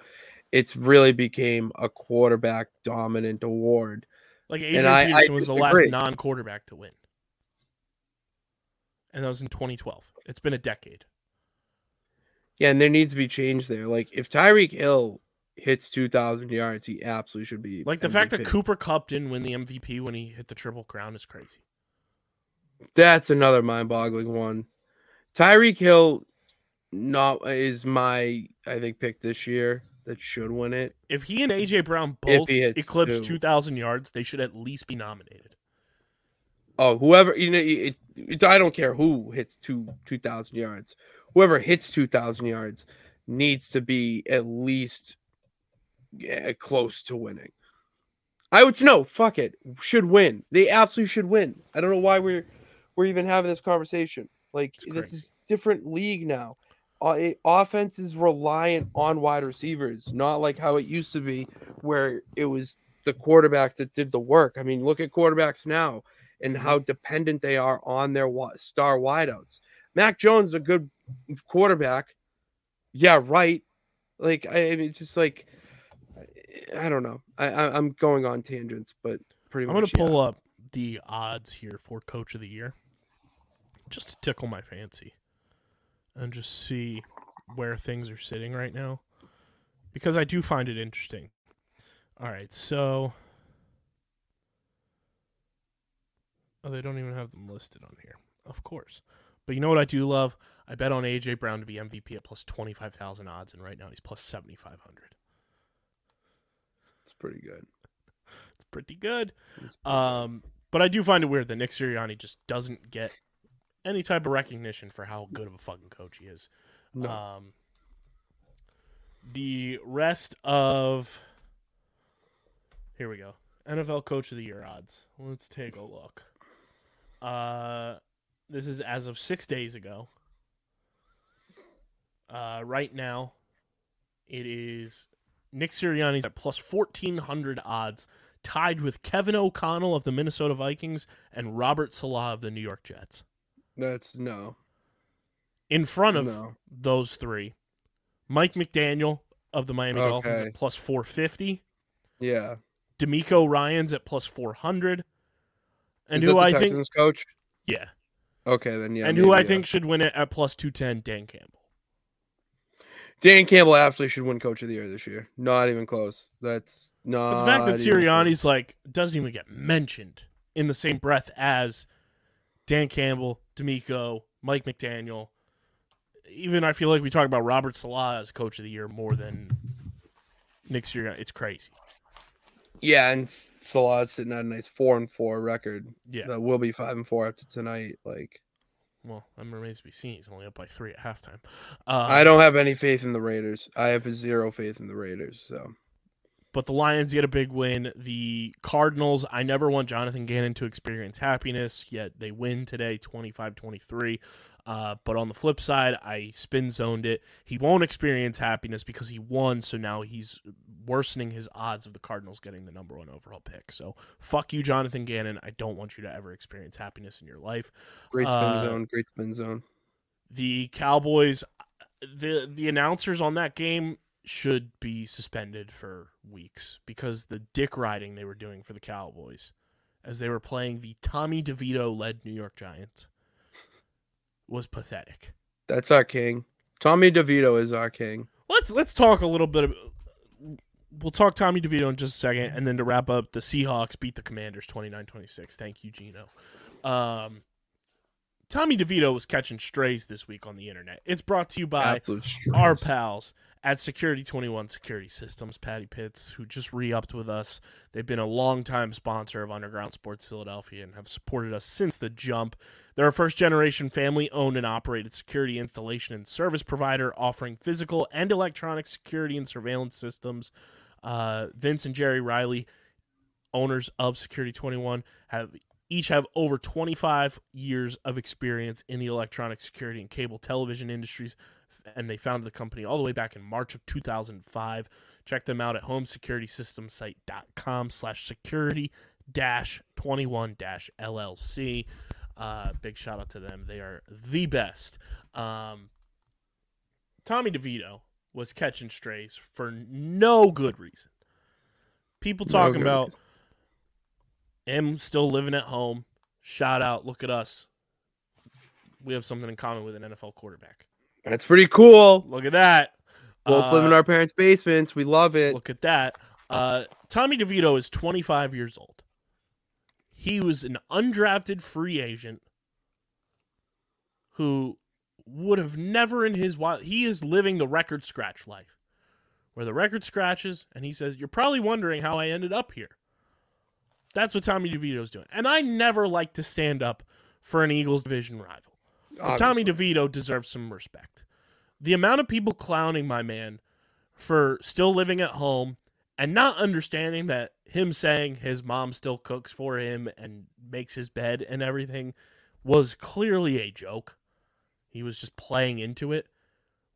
it's really became a quarterback dominant award. Like And AJ I- I Peterson was the last non-quarterback to win, and that was in 2012. It's been a decade. Yeah, and there needs to be change there. Like if Tyreek Hill hits two thousand yards, he absolutely should be Like the fact that Cooper Kupp didn't win the MVP when he hit the triple crown is crazy. That's another mind-boggling one. Tyreek Hill, not is my I think pick this year that should win it. If he and AJ Brown both eclipse 2,000 yards, they should at least be nominated. Oh, whoever you know, it, it, I don't care who hits two two thousand yards. Whoever hits two thousand yards needs to be at least yeah, close to winning. I would no fuck it should win. They absolutely should win. I don't know why we're we're even having this conversation. Like this is different league now. Uh, it- offense is reliant on wide receivers, not like how it used to be, where it was the quarterbacks that did the work. I mean, look at quarterbacks now and how dependent they are on their star wideouts. Mac Jones is a good quarterback. Yeah, right. Like I, I mean, it's just like I don't know. I, I I'm going on tangents, but pretty much I'm gonna yeah. pull up the odds here for Coach of the Year just to tickle my fancy and just see where things are sitting right now because I do find it interesting. All right, so. Oh, they don't even have them listed on here. Of course. But you know what I do love? I bet on AJ Brown to be MVP at plus 25,000 odds, and right now he's plus 7,500. It's pretty good. It's pretty good. It's pretty Um, but I do find it weird that Nick Sirianni just doesn't get any type of recognition for how good of a fucking coach he is. no. Um, the rest of here we go. NFL Coach of the Year odds. Let's take a look. Uh, this is as of six days ago. Uh, right now, it is Nick Sirianni's at plus fourteen hundred odds, tied with Kevin O'Connell of the Minnesota Vikings and Robert Saleh of the New York Jets. That's no. In front of No. those three, Mike McDaniel of the Miami Dolphins at plus 450, Yeah. DeMeco Ryans at plus 400, And Is who I think, Texans coach? yeah, Okay, then yeah. and who I maybe, uh, think should win it at plus two ten, Dan Campbell. Dan Campbell absolutely should win Coach of the Year this year. Not even close. That's But not. the fact that even close. Sirianni's like doesn't even get mentioned in the same breath as Dan Campbell, DeMeco, Mike McDaniel. Even I feel like we talk about Robert Saleh as coach of the year more than Nick Sirianni. It's crazy. Yeah, and Saleh's sitting at a nice four and four record. Yeah. That will be five and four after tonight. Like Well, remains to be seen. He's only up by three at halftime. Uh, I don't have any faith in the Raiders. I have zero faith in the Raiders. So but the Lions get a big win. The Cardinals, I never want Jonathan Gannon to experience happiness, yet they win today 25 23. Uh, but on the flip side, I spin zoned it. He won't experience happiness because he won, so now he's worsening his odds of the Cardinals getting the number one overall pick. So fuck you, Jonathan Gannon. I don't want you to ever experience happiness in your life. great spin Uh, zone. Great spin zone. the Cowboys the the announcers on that game should be suspended for weeks because the dick riding they were doing for the Cowboys as they were playing the Tommy DeVito led New York Giants was pathetic. That's our king. Tommy DeVito is our king. Let's let's talk a little bit of we'll talk Tommy DeVito in just a second and then to wrap up the Seahawks beat the Commanders 29-26. Thank you Gino. Um Tommy DeVito was catching strays this week on the internet. It's brought to you by our pals at Security 21 Security Systems, Patty Pitts, who just re upped with us. They've been a longtime sponsor of Underground Sports Philadelphia and have supported us since the jump. They're a first generation family owned and operated security installation and service provider offering physical and electronic security and surveillance systems. Uh, Vince and Jerry Riley, owners of Security 21, have each have over 25 years of experience in the electronic security and cable television industries and they founded the company all the way back in March of 2005. Check them out at homesecurity.systemsite.com slash security dash 21 dash LLC. Uh, big shout out to them. They are the best. Um, Tommy DeVito was catching strays for no good reason. People talking good about reason. him still living at home. Shout out. Look at us. We have something in common with an NFL quarterback. That's pretty cool. Look at that. Both Uh, live in our parents' basements. We love it. Look at that. Uh, Tommy DeVito is 25 years old. He was an undrafted free agent who would have never in his wild. He is living the record scratch life, where the record scratches, and he says, "You're probably wondering how I ended up here." That's what Tommy DeVito's doing, and I never like to stand up for an Eagles division rival. Tommy DeVito deserves some respect. The amount of people clowning my man for still living at home and not understanding that him saying his mom still cooks for him and makes his bed and everything was clearly a joke. He was just playing into it.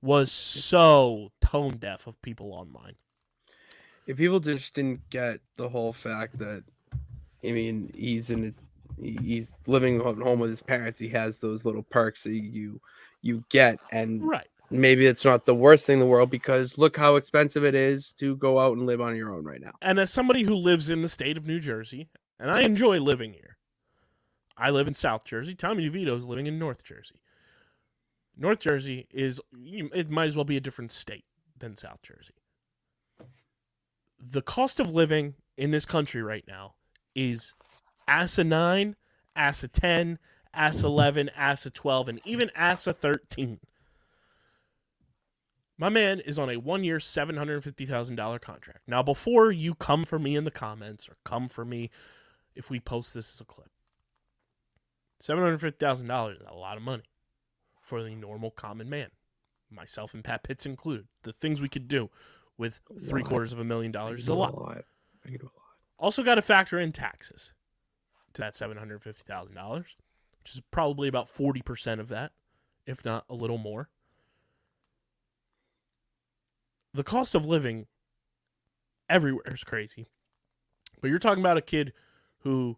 Was so tone deaf of people online. if people just didn't get the whole fact that I mean he's in a, he's living at home with his parents he has those little perks that you you get and Right. maybe it's not the worst thing in the world because look how expensive it is to go out and live on your own right now And as somebody who lives in the state of New Jersey, and I enjoy living here, I live in South Jersey. Tommy DeVito is living in North Jersey. North Jersey is, it might as well be a different state than South Jersey. The cost of living in this country right now is ASA 9, ASA 10, ASA 11, ASA 12, and even ASA 13. My man is on a one year, $750,000 contract. Now, before you come for me in the comments or come for me if we post this as a clip, $750,000 is a lot of money for the normal common man, myself and Pat Pitts included. The things we could do with three quarters of a million dollars is a lot. A lot. Also, got to factor in taxes to that seven hundred fifty thousand dollars, which is probably about forty percent of that, if not a little more. The cost of living everywhere is crazy, but you're talking about a kid who,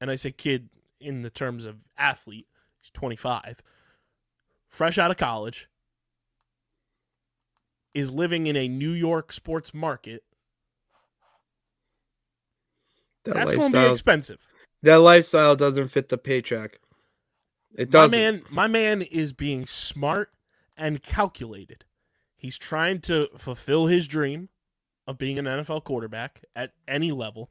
and I say kid in the terms of athlete, he's twenty five, fresh out of college, is living in a New York sports market That that's going to be expensive. That lifestyle doesn't fit the paycheck. It doesn't. man, my man is being smart and calculated. He's trying to fulfill his dream of being an NFL quarterback at any level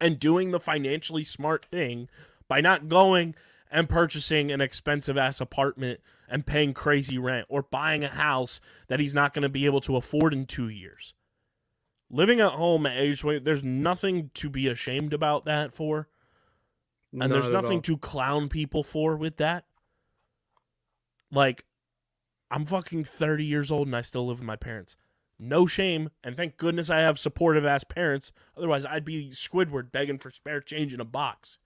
and doing the financially smart thing by not going and purchasing an expensive ass apartment and paying crazy rent or buying a house that he's not going to be able to afford in 2 years. Living at home at age 20, there's nothing to be ashamed about that for and there's Not at nothing to clown people for with that. Like, I'm fucking 30 years old and I still live with my parents. No shame, and thank goodness I have supportive ass parents. Otherwise, I'd be Squidward begging for spare change in a box.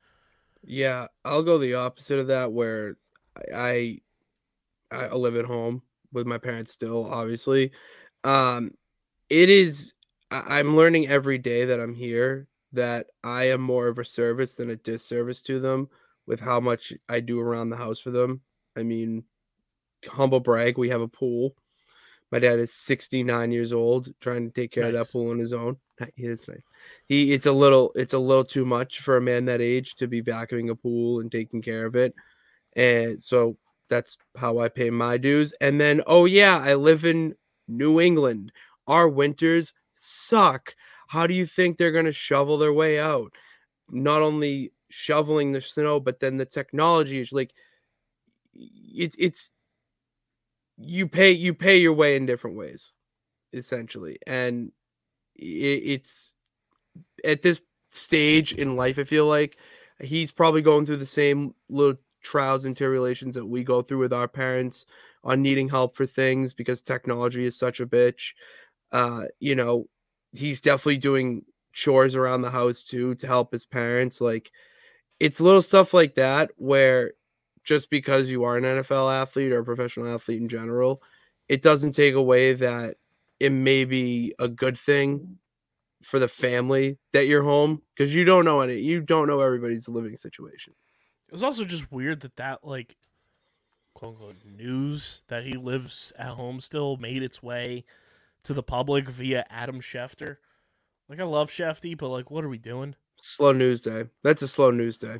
Yeah, I'll go the opposite of that, where I I, I live at home with my parents still, obviously. Um, it is. I, I'm learning every day that I'm here that I am more of a service than a disservice to them with how much I do around the house for them. I mean, humble brag, we have a pool. My dad is 69 years old, trying to take care of that pool on his own. He is nice. He it's a little it's a little too much for a man that age to be vacuuming a pool and taking care of it. And so that's how I pay my dues. And then oh yeah, I live in New England. Our winters suck. How do you think they're going to shovel their way out? Not only shoveling the snow, but then the technology is like it's it's you pay you pay your way in different ways essentially and i it's at this stage in life i feel like he's probably going through the same little trials and tribulations that we go through with our parents on needing help for things because technology is such a bitch uh you know he's definitely doing chores around the house too to help his parents like it's little stuff like that where just because you are an NFL athlete or a professional athlete in general, it doesn't take away that it may be a good thing for the family that you're home because you don't know any you don't know everybody's living situation. It was also just weird that that, like, quote unquote, news that he lives at home still made its way to the public via Adam Schefter. Like, I love Shefty, but, like, what are we doing? Slow news day. That's a slow news day.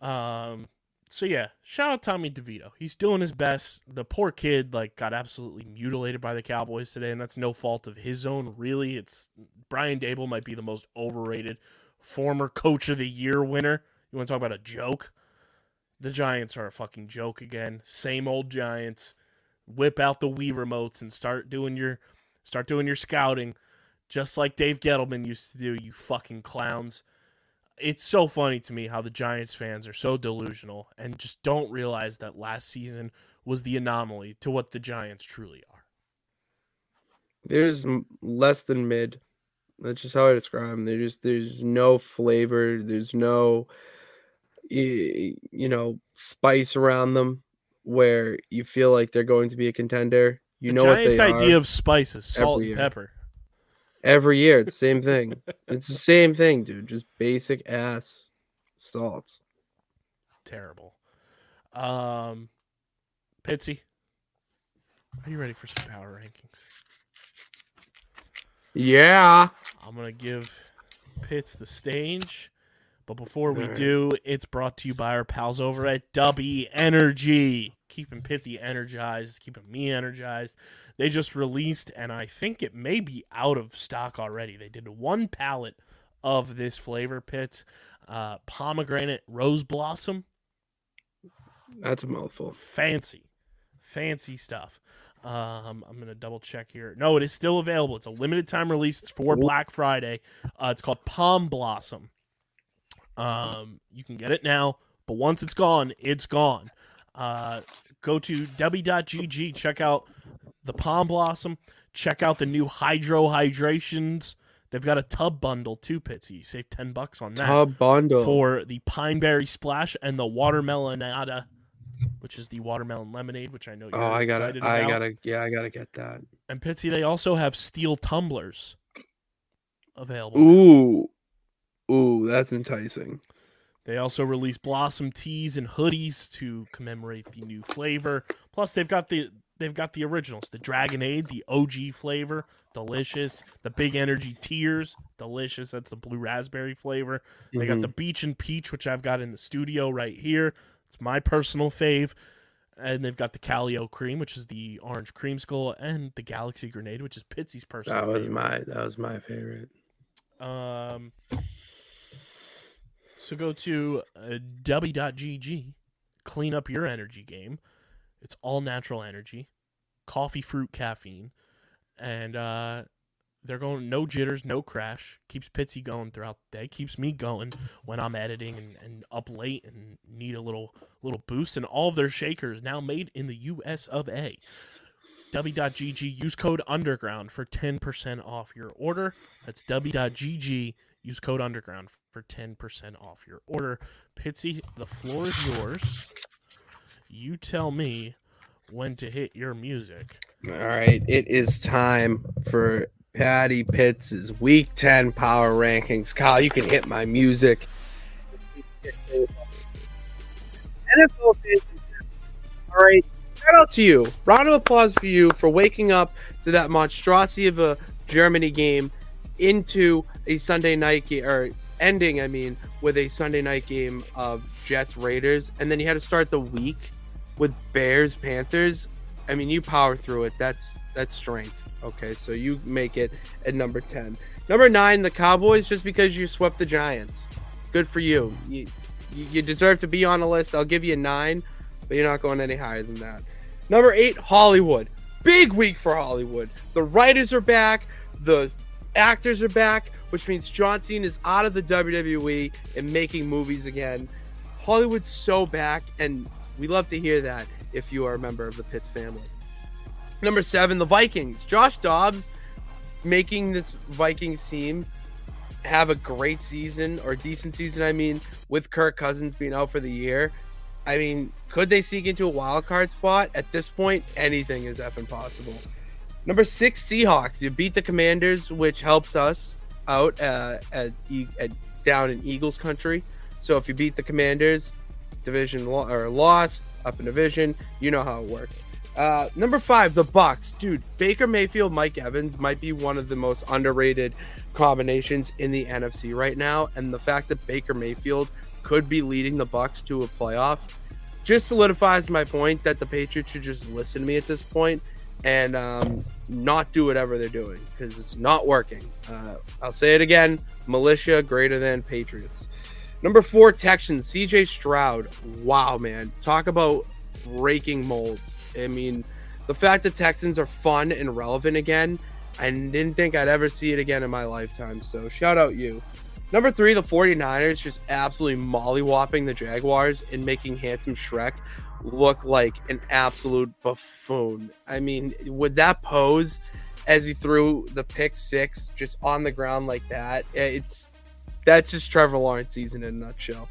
Um. So yeah, shout out Tommy DeVito. He's doing his best. The poor kid like got absolutely mutilated by the Cowboys today, and that's no fault of his own. Really, it's Brian Daboll might be the most overrated former Coach of the Year winner. You want to talk about a joke? The Giants are a fucking joke again. Same old Giants. Whip out the Wii remotes and start doing your start doing your scouting, just like Dave Gettleman used to do. You fucking clowns it's so funny to me how the Giants fans are so delusional and just don't realize that last season was the anomaly to what the Giants truly are. There's less than mid. That's just how I describe them. There's there's no flavor. There's no you know spice around them where you feel like they're going to be a contender. You the know Giants' what they idea of spices, salt and pepper. Every year, it's the same thing. it's the same thing, dude. Just basic ass salts. Terrible. Um, Pitsy, are you ready for some power rankings? Yeah. I'm gonna give Pitts the stage, but before we do, it's brought to you by our pals over at Dubby Energy, keeping Pitsy energized, keeping me energized. They just released, and I think it may be out of stock already. They did one pallet of this flavor, pits uh, pomegranate rose blossom, That's a mouthful. fancy, fancy stuff. Um, I'm gonna double check here. No, it is still available. It's a limited time release for Black Friday. Uh, it's called Palm Blossom. Um, you can get it now, but once it's gone, it's gone. Uh, go to Dubby.gg, check out the Palm Blossom, check out the new Hydro Hydrations. They've got a tub bundle too, Pitsy. You save ten bucks on that Tub bundle. for the Pineberry Splash and the Watermelonada, which is the watermelon lemonade, which I know you're oh, I gotta, excited I gotta, yeah, I gotta get that. And Pitsy, they also have steel tumblers available. Ooh, ooh, that's enticing. They also released blossom tees and hoodies to commemorate the new flavor. Plus, they've got the they've got the originals, the Dragonade, the OG flavor, delicious. The Big Energy Tears, delicious. That's the blue raspberry flavor. They got the Beach and Peach, which I've got in the studio right here. It's my personal fave. And they've got the Calio Cream, which is the orange creamsicle, and the Galaxy Grenade, which is Pitsy's personal That was favorite. my that was my favorite. Um, so go to uh, Dubby.gg, clean up your energy game. It's all natural energy, coffee, fruit, caffeine, and uh, they're going no jitters, no crash. Keeps Pitsy going throughout the day. Keeps me going when I'm editing and, and up late and need a little little boost. And all of their shakers now made in the U.S. of A. Dubby.gg, use code underground for 10% off your order. That's Dubby.gg, use code underground for 10% off your order. Pitsy, the floor is yours. You tell me when to hit your music. All right, it is time for Patty Pitts' Week 10 Power Rankings. Kyle, you can hit my music. NFL fans, all right, shout out to you. Round of applause for you for waking up to that monstrosity of a Germany game into a Sunday night game, or ending, I mean, with a Sunday night game of Jets Raiders, and then you had to start the week with Bears Panthers. I mean, you power through it. That's that's strength. Okay, so you make it at number ten. Number nine, the Cowboys, just because you swept the Giants. Good for you. You you, deserve to be on the list. I'll give you a nine, but you're not going any higher than that. Number eight, Hollywood. Big week for Hollywood. The writers are back. The actors are back, which means John Cena is out of the WWE and making movies again. Hollywood's so back, and we love to hear that if you are a member of the Pitts family. Number seven, the Vikings. Josh Dobbs making this Vikings team have a great season or decent season, I mean, with Kirk Cousins being out for the year. I mean, could they sneak into a wild card spot? At this point, anything is effing possible. Number six, Seahawks. You beat the Commanders, which helps us out uh, at, at down in Eagles country. So if you beat the Commanders, division lo- or loss up in division, you know how it works. Uh, number five, the Bucks, dude. Baker Mayfield, Mike Evans might be one of the most underrated combinations in the NFC right now, and the fact that Baker Mayfield could be leading the Bucks to a playoff just solidifies my point that the Patriots should just listen to me at this point and um, not do whatever they're doing because it's not working. Uh, I'll say it again: militia greater than Patriots. Number four, Texans. CJ Stroud. Wow, man. Talk about breaking molds. I mean, the fact that Texans are fun and relevant again, I didn't think I'd ever see it again in my lifetime. So shout out you. Number three, the 49ers just absolutely mollywhopping the Jaguars and making handsome Shrek look like an absolute buffoon. I mean, with that pose as he threw the pick six just on the ground like that, it's that's just Trevor Lawrence season in a nutshell.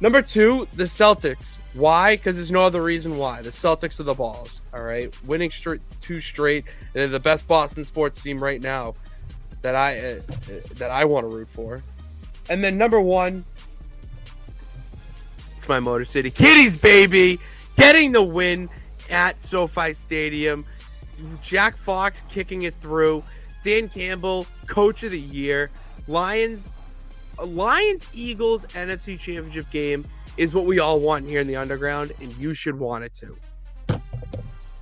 Number two, the Celtics. Why? Because there's no other reason why. The Celtics are the balls. All right, winning straight two straight. They're the best Boston sports team right now that I uh, that I want to root for. And then number one, it's my Motor City Kitties, baby, getting the win at SoFi Stadium. Jack Fox kicking it through. Dan Campbell, Coach of the Year. Lions, Lions Eagles NFC Championship game is what we all want here in the underground, and you should want it too.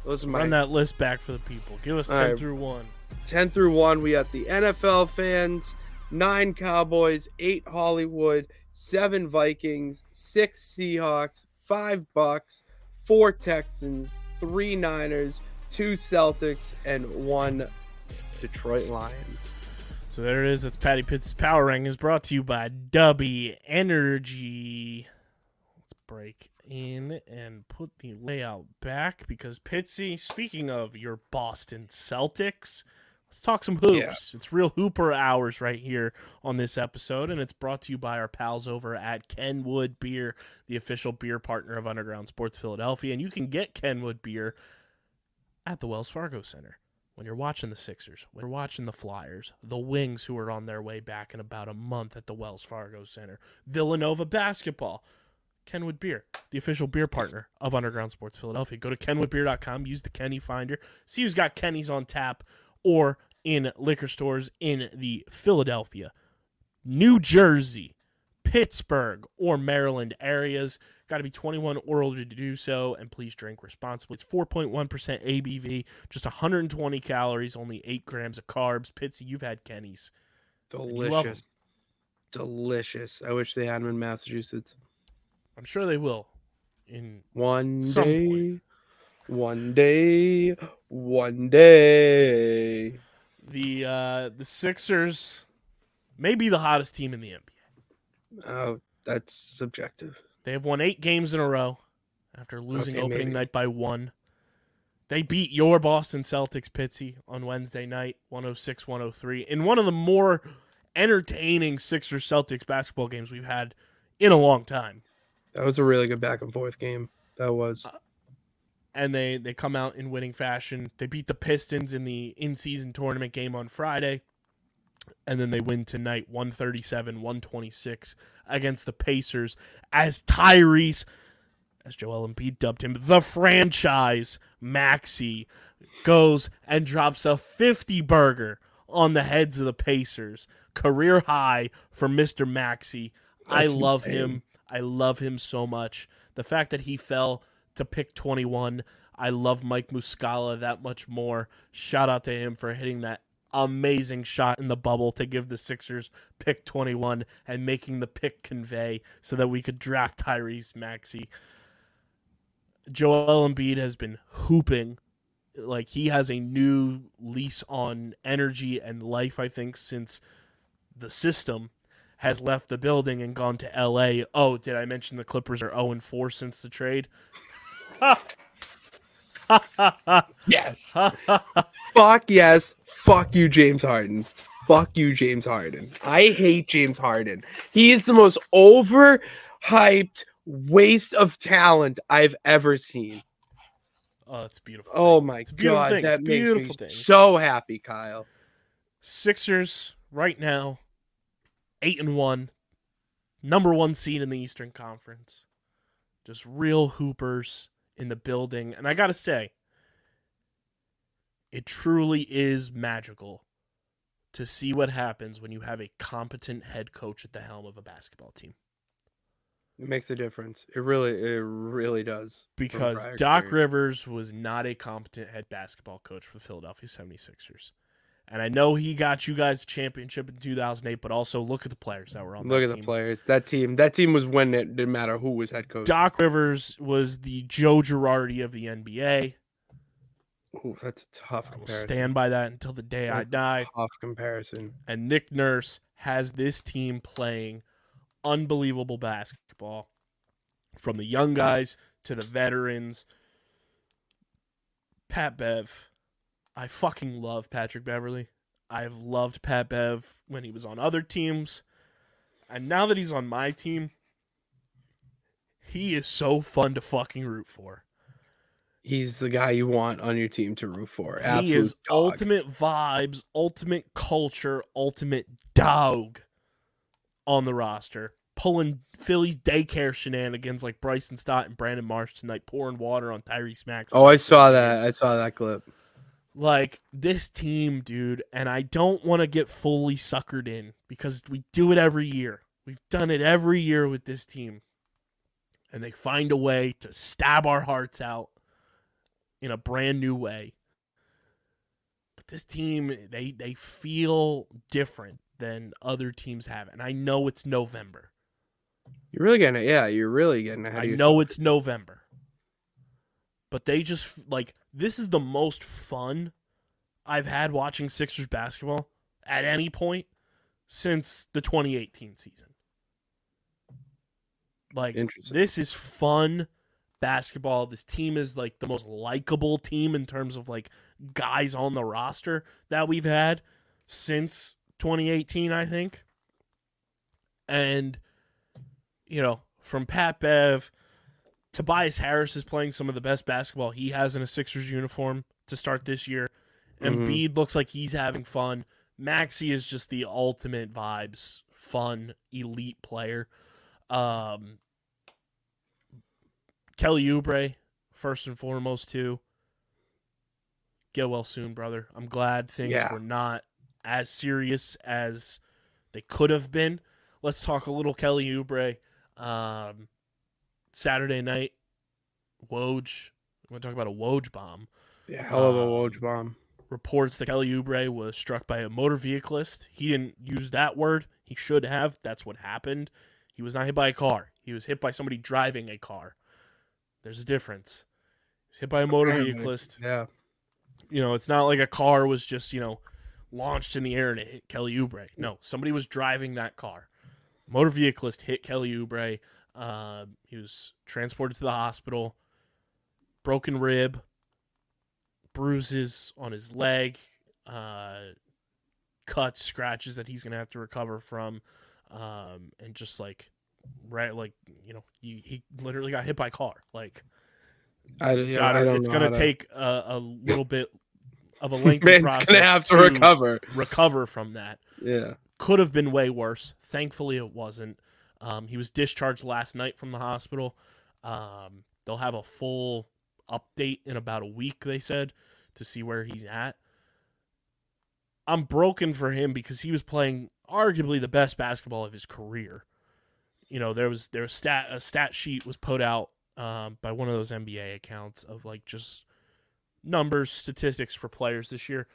Those are my Run that list back for the people. Give us All 10 right. through 1. 10 through 1 we got the nfl fans 9 cowboys 8 hollywood 7 vikings 6 seahawks 5 bucks 4 texans 3 niners 2 celtics and 1 detroit lions So there it is. It's Patty Pitt's Power Ring is brought to you by Dubby Energy. Let's break in and put the layout back because Pitsy, speaking of your Boston Celtics, let's talk some hoops. It's real hooper hours right here on this episode, and it's brought to you by our pals over at Kenwood Beer, the official beer partner of Underground Sports Philadelphia. And you can get Kenwood Beer at the Wells Fargo Center when you're watching the Sixers, when you're watching the Flyers, the Wings, who are on their way back in about a month at the Wells Fargo Center, Villanova basketball. Kenwood Beer, the official beer partner of Underground Sports Philadelphia. Go to kenwoodbeer.com, use the Kenny Finder, see who's got Kenny's on tap or in liquor stores in the Philadelphia, New Jersey, Pittsburgh, or Maryland areas. Got to be 21 or older to do so, and please drink responsibly. It's 4.1% ABV, just 120 calories, only 8 grams of carbs. Pitsy, you've had Kenny's. Delicious. Delicious. I wish they had them in Massachusetts. I'm sure they will. In One day. point. One day. One day. the uh, the Sixers, may be the hottest team in the NBA. Oh, that's subjective. They have won eight games in a row after losing Okay, opening maybe. night by one. They beat your Boston Celtics, Pitsy, on Wednesday night, 106 103, in one of the more entertaining Sixers Celtics basketball games we've had in a long time. That was a really good back and forth game. That was. And they, they come out in winning fashion. They beat the Pistons in the in season tournament game on Friday. And then they win tonight 137 126 against the Pacers as Tyrese, as Joel Embiid dubbed him, the franchise Maxey, goes and drops a 50 burger on the heads of the Pacers. Career high for Mr. Maxey. I love insane. him. I love him so much. The fact that he fell to pick 21, I love Mike Muscala that much more. Shout out to him for hitting that amazing shot in the bubble to give the Sixers pick 21 and making the pick convey so that we could draft Tyrese Maxey. Joel Embiid has been hooping like he has a new lease on energy and life I think since the system has left the building and gone to LA. Oh, did I mention the Clippers are 0 and 4 since the trade? Yes. Fuck yes. Fuck you, James Harden. Fuck you, James Harden. I hate James Harden. He is the most overhyped waste of talent I've ever seen. Oh, it's beautiful. Oh my beautiful god, thing. that makes beautiful me thing. so happy, Kyle. Sixers right now, eight and one, number one seed in the Eastern Conference. Just real hoopers in the building, and I gotta say, it truly is magical to see what happens when you have a competent head coach at the helm of a basketball team. It makes a difference. It really, it really does. Because Doc. Rivers was not a competent head basketball coach for the Philadelphia 76ers. And I know he got you guys a championship in 2008, but also look at the players that were on Look at the players. That team. That team was winning it. Didn't matter who was head coach. Doc Rivers was the Joe Girardi of the NBA. Ooh, that's a tough I will comparison. stand by that until the day I That's die. Tough comparison. And Nick Nurse has this team playing unbelievable basketball from the young guys to the veterans. Pat Bev. I fucking love Patrick Beverley. I've loved Pat Bev when he was on other teams. And now that he's on my team, he is so fun to fucking root for. He's the guy you want on your team to root for. he is dog. ultimate vibes, ultimate culture, ultimate dog on the roster. Pulling Philly's daycare shenanigans like Bryson Stott and Brandon Marsh tonight, pouring water on Tyrese Maxey. Oh, I saw that. I saw that clip. Like this team, dude, and I don't want to get fully suckered in because we do it every year. We've done it every year with this team. And they find a way to stab our hearts out in a brand new way. But this team, they they feel different than other teams have. And I know it's November. You're really getting it. Yeah, you're really getting ahead I know it's November. But they just like this is the most fun I've had watching Sixers basketball at any point since the 2018 season. Like this is fun basketball. This team is like the most likable team in terms of like guys on the roster that we've had since 2018, I think. And you know, from Pat Bev, Tobias Harris is playing some of the best basketball he has in a Sixers uniform to start this year. Mhm. Embiid looks like he's having fun. Maxey is just the ultimate vibes, fun, elite player. Um, Kelly Oubre, first and foremost, too. Get well soon, brother. I'm glad things Yeah. were not as serious as they could have been. Let's talk a little Kelly Oubre. Um, Saturday night, Woj. I'm going to talk about a Woj bomb. Yeah, hell of a Um, Woj bomb. Reports that Kelly Oubre was struck by a motor vehiclist. He didn't use that word. He should have. That's what happened. He was not hit by a car. He was hit by somebody driving a car. There's a difference. He was hit by a motor vehiclist. Yeah. You know, it's not like a car was just, you know, launched in the air and it hit Kelly Oubre. No, somebody was driving that car. Motor vehiclist hit Kelly Oubre. Um, he was transported to the hospital. Broken rib, bruises on his leg, uh, cuts, scratches that he's gonna have to recover from, um, and just like, right, like you know, he, he literally got hit by a car. Like, I, yeah, gotta- I don't it's gonna to- take a, a little bit of a lengthy Man's process gonna have to recover. recover from that. Yeah. Could have been way worse. Thankfully, it wasn't. Um, he was discharged last night from the hospital. Um, they'll have a full update in about a week, they said, to see where he's at. I'm broken for him because he was playing arguably the best basketball of his career. You know, there was there was stat a stat sheet was put out um, by one of those NBA accounts of like just numbers, statistics for players this year.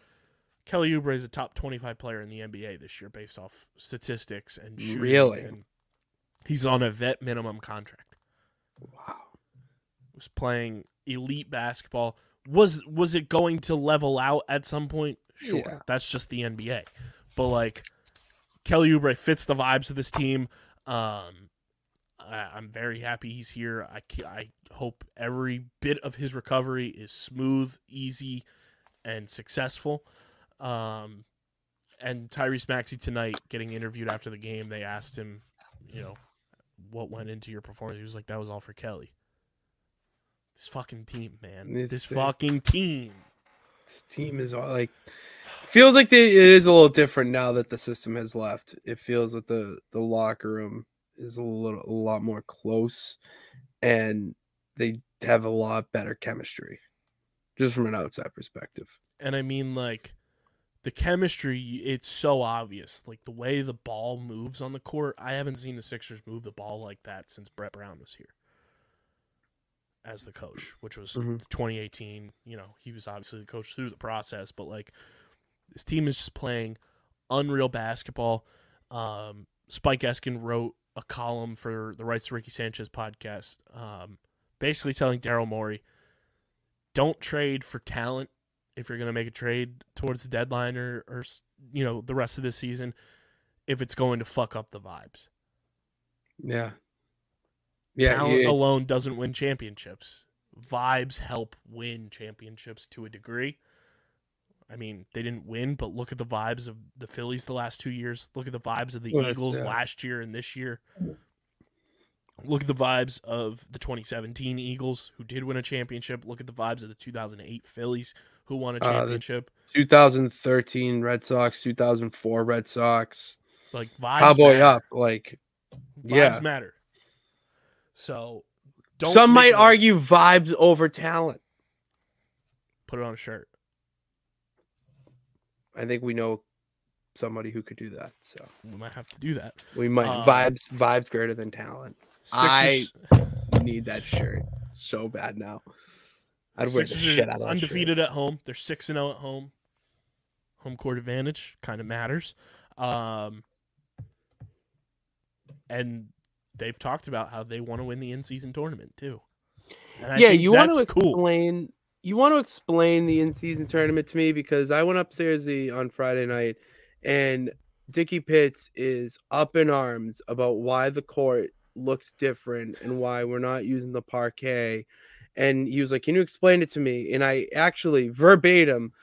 Kelly Oubre is a top 25 player in the NBA this year based off statistics and shooting. Really? And he's on a vet minimum contract. Wow. Was playing elite basketball. Was was it going to level out at some point? Sure. Yeah. That's just the NBA. But like Kelly Oubre fits the vibes of this team. Um I, I'm very happy he's here. I, I hope every bit of his recovery is smooth, easy, and successful. Um, and Tyrese Maxey tonight getting interviewed after the game, they asked him, you know, what went into your performance. He was like, that was all for Kelly. This fucking team, man. It's this fucking team. This team is all like feels like they, it is a little different now that the system has left. It feels that the the locker room is a little a lot more close, and they have a lot better chemistry, just from an outside perspective. And I mean, like, the chemistry, it's so obvious. Like, the way the ball moves on the court, I haven't seen the Sixers move the ball like that since Brett Brown was here as the coach, which was Mhm. 2018. You know, he was obviously the coach through the process, but, like, this team is just playing unreal basketball. Um, Spike Eskin wrote a column for the Rights to Ricky Sanchez podcast, um, basically telling Daryl Morey, don't trade for talent if you're going to make a trade towards the deadline or, or you know the rest of the season if it's going to fuck up the vibes. Yeah, yeah. talent yeah. alone doesn't win championships. Vibes help win championships to a degree. I mean, they didn't win, but look at the vibes of the Phillies the last two years. Look at the vibes of the Well, Eagles yeah. last year and this year. Look at the vibes of the 2017 Eagles, who did win a championship. Look at the vibes of the 2008 Phillies, who won a Uh, championship. 2013 Red Sox, 2004 Red Sox, like vibes Cowboy matter. up. Like Vibes yeah. matter. So, don't some might them- argue vibes over talent. put it on a shirt. I think we know somebody who could do that. So We might have to do that. we might Um, vibes vibes greater than talent. I- Need that shirt so bad now. I'd wear the Sixers shit out of that undefeated at home. They're six and zero at home. Home court advantage kind of matters, um, and they've talked about how they want to win the in-season tournament too. Yeah, you want to that's cool. explain. You want to explain the in-season tournament to me because I went upstairs the on Friday night, and Dickie Pitts is up in arms about why the court looks different and why we're not using the parquet. And he was like, "Can you explain it to me?" And I actually verbatim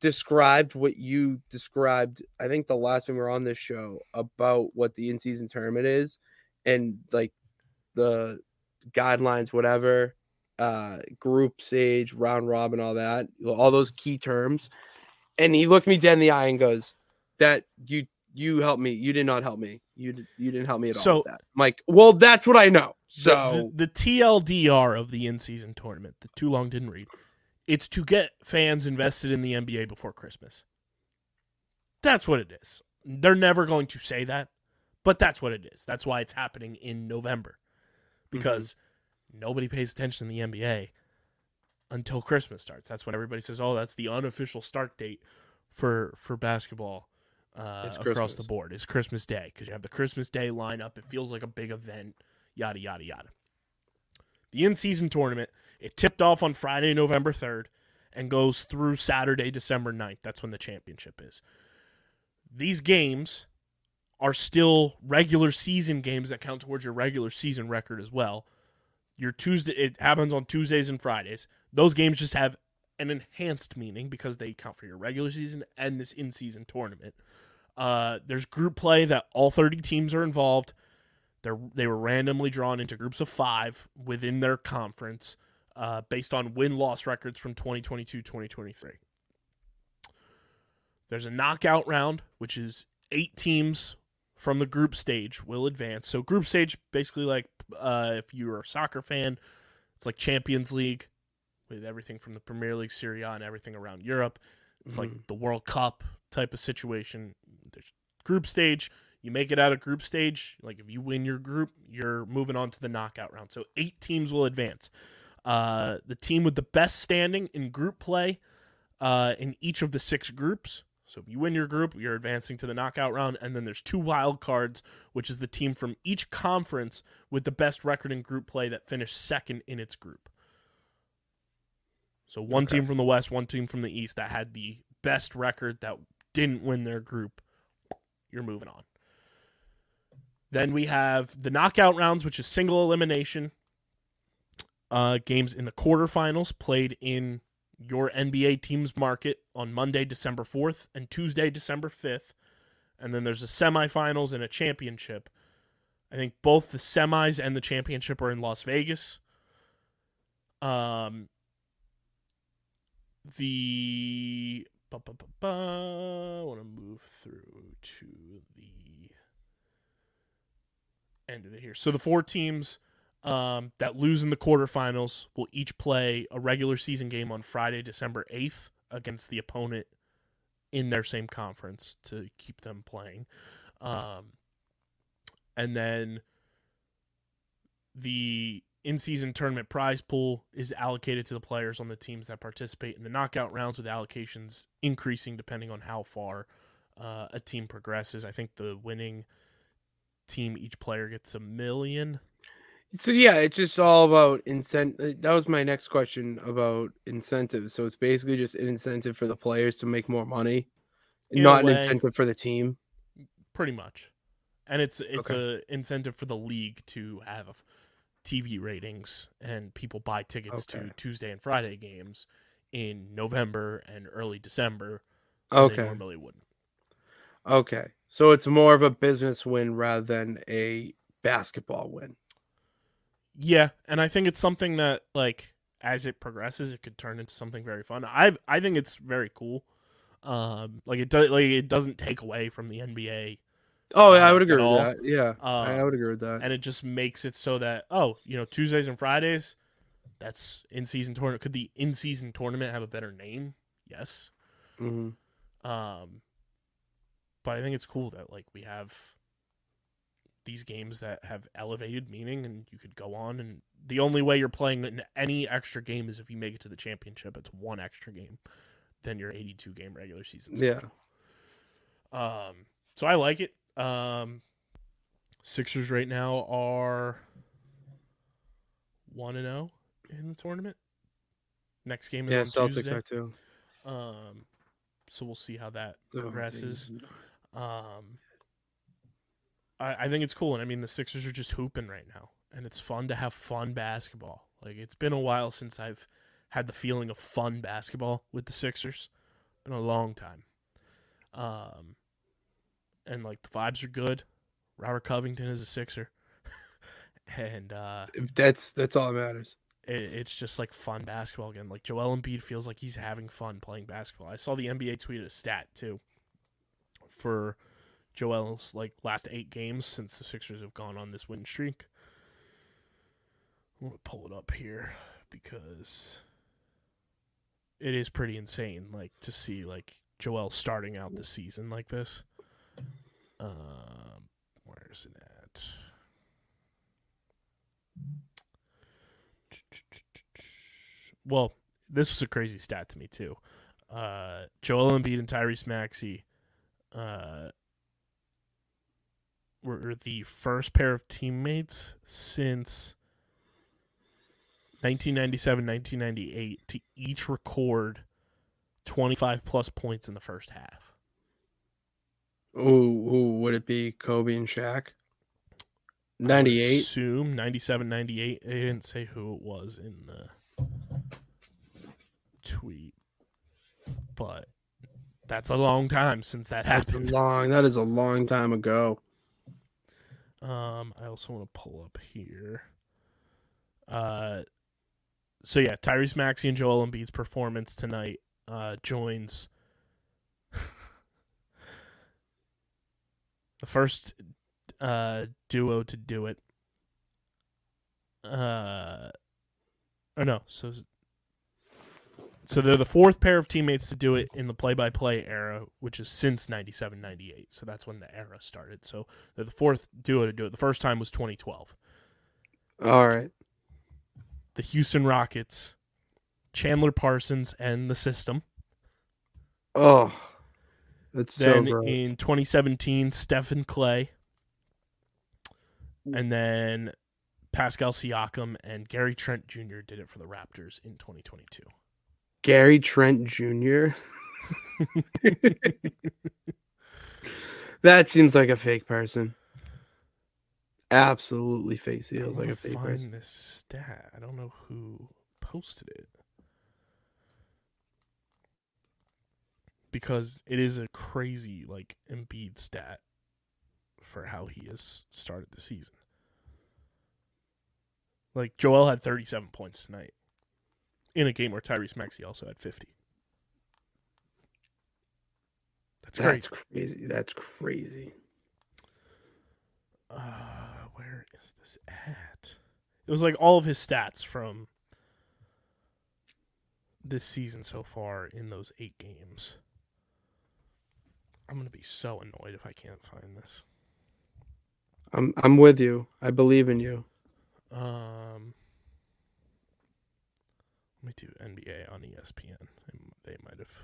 described what you described. I think the last time we were on this show about what the in-season tournament is, and like the guidelines, whatever uh group stage round robin all that all those key terms and he looked me dead in the eye and goes that you you helped me. You did not help me. You did, you didn't help me at all So- with that. Mike, well, that's what I know. So the, the TLDR of the in-season tournament, the too long didn't read. It's to get fans invested in the NBA before Christmas. That's what it is. They're never going to say that, but that's what it is. That's why it's happening in November. Because mm-hmm. nobody pays attention to the NBA until Christmas starts. That's when everybody says, "Oh, that's the unofficial start date for for basketball uh, across the board." Is Christmas Day because you have the Christmas Day lineup. It feels like a big event. Yada yada yada. The in-season tournament it tipped off on Friday, November third, and goes through Saturday, December 9th. That's when the championship is. These games are still regular season games that count towards your regular season record as well. Your Tuesday it happens on Tuesdays and Fridays. Those games just have an enhanced meaning because they count for your regular season and this in-season tournament. Uh, there's group play that all 30 teams are involved. They're they were randomly drawn into groups of five within their conference, uh, based on win-loss records from 2022-2023. There's a knockout round, which is eight teams from the group stage will advance. So group stage, basically like uh, if you're a soccer fan, it's like Champions League with everything from the Premier League, Serie A, and everything around Europe. It's Mhm. like the World Cup type of situation. There's group stage. You make it out of group stage. Like if you win your group, you're moving on to the knockout round. So eight teams will advance. Uh, the team with the best standing in group play uh, in each of the six groups. So if you win your group, you're advancing to the knockout round, and then there's two wild cards, which is the team from each conference with the best record in group play that finished second in its group. So one Okay. team from the west, one team from the east that had the best record that didn't win their group. You're moving on. Then we have the knockout rounds, which is single elimination uh, games in the quarterfinals played in your NBA team's market on Monday, December 4th and Tuesday, December 5th. And then there's a semifinals and a championship. I think both the semis and the championship are in Las Vegas. Um, the ba, ba, ba, ba, I want to move through to the end of it here. So the four teams um, that lose in the quarterfinals will each play a regular season game on Friday, December 8th against the opponent in their same conference to keep them playing. Um, and then the in season tournament prize pool is allocated to the players on the teams that participate in the knockout rounds, with allocations increasing depending on how far uh, a team progresses. I think the winning team, each player gets a million. So yeah, it's just all about incentive. That was my next question about incentives. So it's basically just an incentive for the players to make more money, In not an incentive for the team. pretty much and it's it's Okay. a incentive for the league to have tv ratings and people buy tickets to tuesday and friday games in november and early december Okay, normally wouldn't okay. So it's more of a business win rather than a basketball win. yeah and i think it's something that like as it progresses it could turn into something very fun. I i think it's very cool. Um like it does like it doesn't take away from the nba Oh, yeah, I Uh, would agree with all. that. Yeah, I I Um, would agree with that. and it just makes it so that oh you know tuesdays and fridays that's in season tournament could the in season tournament have a better name yes hmm um but i think it's cool that like we have these games that have elevated meaning and you could go on and the only way you're playing in any extra game is if you make it to the championship it's one extra game than your 82 game regular season Yeah. um so i like it um sixers right now are 1 and 0 in the tournament next game is Yeah, on Celtics Tuesday. are too. Um, so we'll see how that Oh, progresses. geez. Um, I, I think it's cool, and I mean the Sixers are just hooping right now, and it's fun to have fun basketball. Like it's been a while since I've had the feeling of fun basketball with the Sixers. Been a long time. Um, and like the vibes are good. Robert Covington is a Sixer, and uh, That's that's all that matters. it, it's just like fun basketball again. Like Joel Embiid feels like he's having fun playing basketball. I saw the NBA tweet a stat too for Joel's like last eight games since the Sixers have gone on this win streak. I'm gonna pull it up here because it is pretty insane, like to see like Joel starting out the season like this. Um, where's it at? Well, this was a crazy stat to me too. Uh, Joel Embiid and Tyrese Maxey uh, were the first pair of teammates since 1997 1998 to each record 25 plus points in the first half. Ooh, ooh, would it be Kobe and Shaq? I 98. Assume 97 98. They didn't say who it was in the tweet. But that's a long time since that That's happened. long. That is a long time ago. Um, I also want to pull up here. Uh, so yeah, Tyrese Maxey and Joel Embiid's performance tonight uh, joins the first uh, duo to do it. Uh, or no, so so they're the fourth pair of teammates to do it in the play-by-play era, which is since 97-98. So that's when the era started. So they're the fourth duo to do it. The first time was 2012. All right. The Houston Rockets, Chandler Parsons, and the system. Oh, that's so Then gross. in 2017, Stephen Klay. And then Pascal Siakam and Gary Trent Jr. did it for the Raptors in 2022. Gary Trent Jr. that seems like a fake person. Absolutely fake. I Feels like a fake find person. this stat. I don't know who posted it. Because it is a crazy like Embiid stat for how he has started the season. Like Joel had 37 points tonight in a game where Tyrese Maxey also had 50. That's crazy. That's crazy. That's crazy. Uh, where is this at? It was like all of his stats from this season so far in those eight games. I'm gonna be so annoyed if I can't find this. I'm I'm with you. I believe in you. Um, let me do NBA on ESPN. They- They might have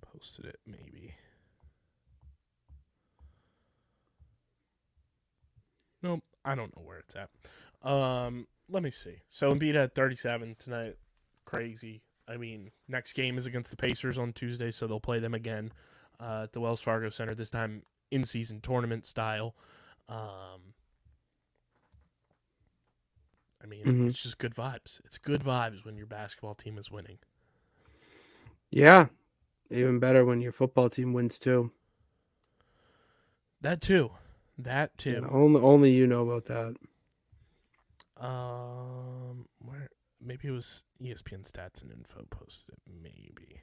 posted it, maybe. Nope, I don't know where it's at. Um, let me see. So Embiid had 37 tonight. Crazy. I mean, next game is against the Pacers on Tuesday, so they'll play them again uh, at the Wells Fargo Center. This time in season tournament style. Um, I mean, Mhm. it's just good vibes. It's good vibes when your basketball team is winning. Yeah. Even better when your football team wins too. That too. That Yeah, too. only only you know about that. Um, where maybe it was ESPN stats and info posted. Maybe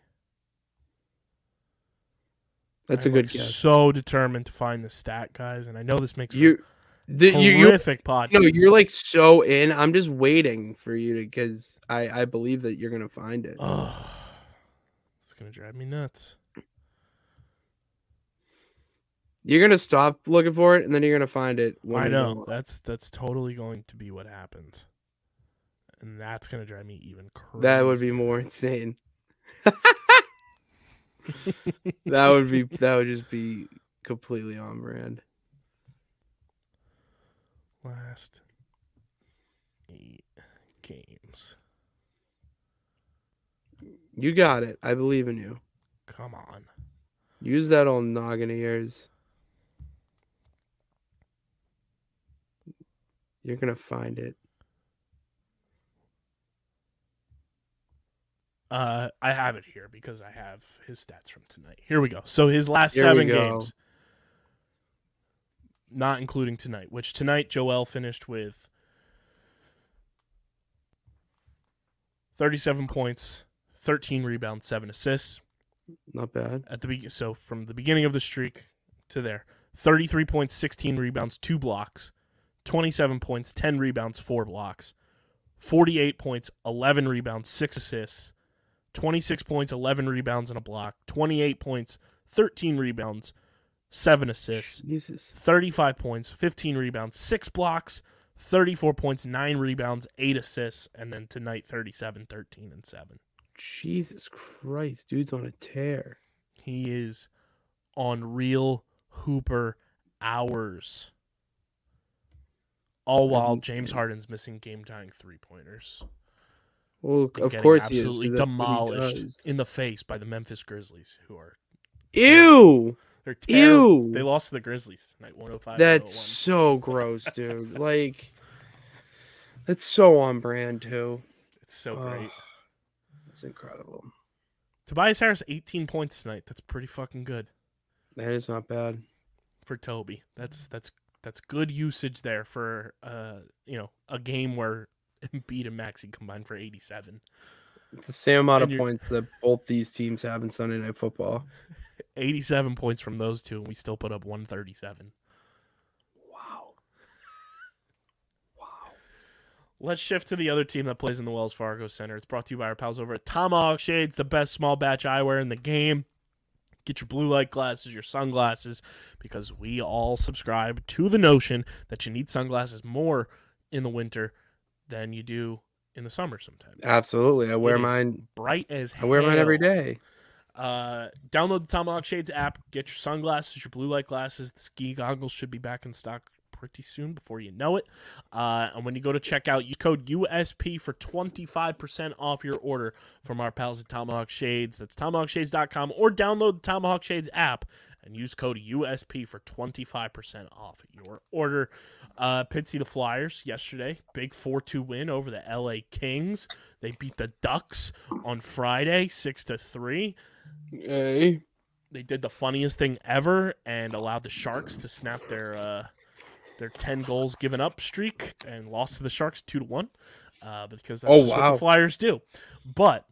That's a good like, guess. So determined to find the stat, guys, and I know this makes You, the, for you, horrific podcast. no, you're like so in. I'm just waiting for you to, because I, I believe that you're gonna find it. Oh, it's gonna drive me nuts. You're gonna stop looking for it, and then you're gonna find it. When I know that's that's totally going to be what happens, and that's gonna drive me even crazy. That would be more insane. That would be that would just be completely on brand. last eight games. You got it. I believe in you. Come on. Use that old noggin of yours. You're gonna find it. Uh, I have it here because I have his stats from tonight. Here we go. So his last Here seven games, not including tonight, which tonight Joel finished with thirty-seven points, thirteen rebounds, seven assists. Not bad. At the be- so from the beginning of the streak to there. 33 points, 16 rebounds, 2 blocks. 27 points, 10 rebounds, 4 blocks. 48 points, 11 rebounds, 6 assists. 26 points, 11 rebounds and a block. 28 points, 13 rebounds, 7 assists. Jesus. 35 points, 15 rebounds, 6 blocks, 34 points, 9 rebounds, 8 assists, and then tonight 37, 13 and 7. Jesus Christ, dude's on a tear. He is on real Hooper hours. All while James. Harden's missing game tying three pointers. Well, of course he is. 'cause absolutely demolished in the face by the Memphis Grizzlies, who are Ew. they're terrible. Ew. They lost to the Grizzlies tonight, 105. That's so gross, dude. like, that's so on brand too. It's so great. That's incredible. Tobias Harris, 18 points tonight. That's pretty fucking good That is not bad. for Toby. That's that's that's good usage there for uh you know a game where Embiid and Maxey combined for 87. It's the same amount And of points that both these teams have in Sunday Night Football. 87 points from those two, and we still put up 137. Wow. Wow. Let's shift to the other team that plays in the Wells Fargo Center. It's brought to you by our pals over at Tomahawk Shades, the best small batch eyewear in the game. Get your blue light glasses, your sunglasses, because we all subscribe to the notion that you need sunglasses more in the winter than you do in the summer sometimes. Absolutely. I wear It mine. bright as hell. I wear mine every day. Uh, download the Tomahawk Shades app. Get your sunglasses, your blue light glasses. The ski goggles should be back in stock pretty soon before you know it. Uh, and when you go to checkout, use code USP for 25% off your order from our pals at Tomahawk Shades. That's tomahawkshades.com or download the Tomahawk Shades app and use code USP for 25% off your order. Uh, Pitsy the Flyers yesterday, big 4 2 win over the LA Kings. They beat the Ducks on Friday, 6 to 3 Hey. they did the funniest thing ever and allowed the Sharks to snap their uh, their ten goals given up streak and lost to the Sharks two to one. Uh, because that's Oh, just what wow. the Flyers do. But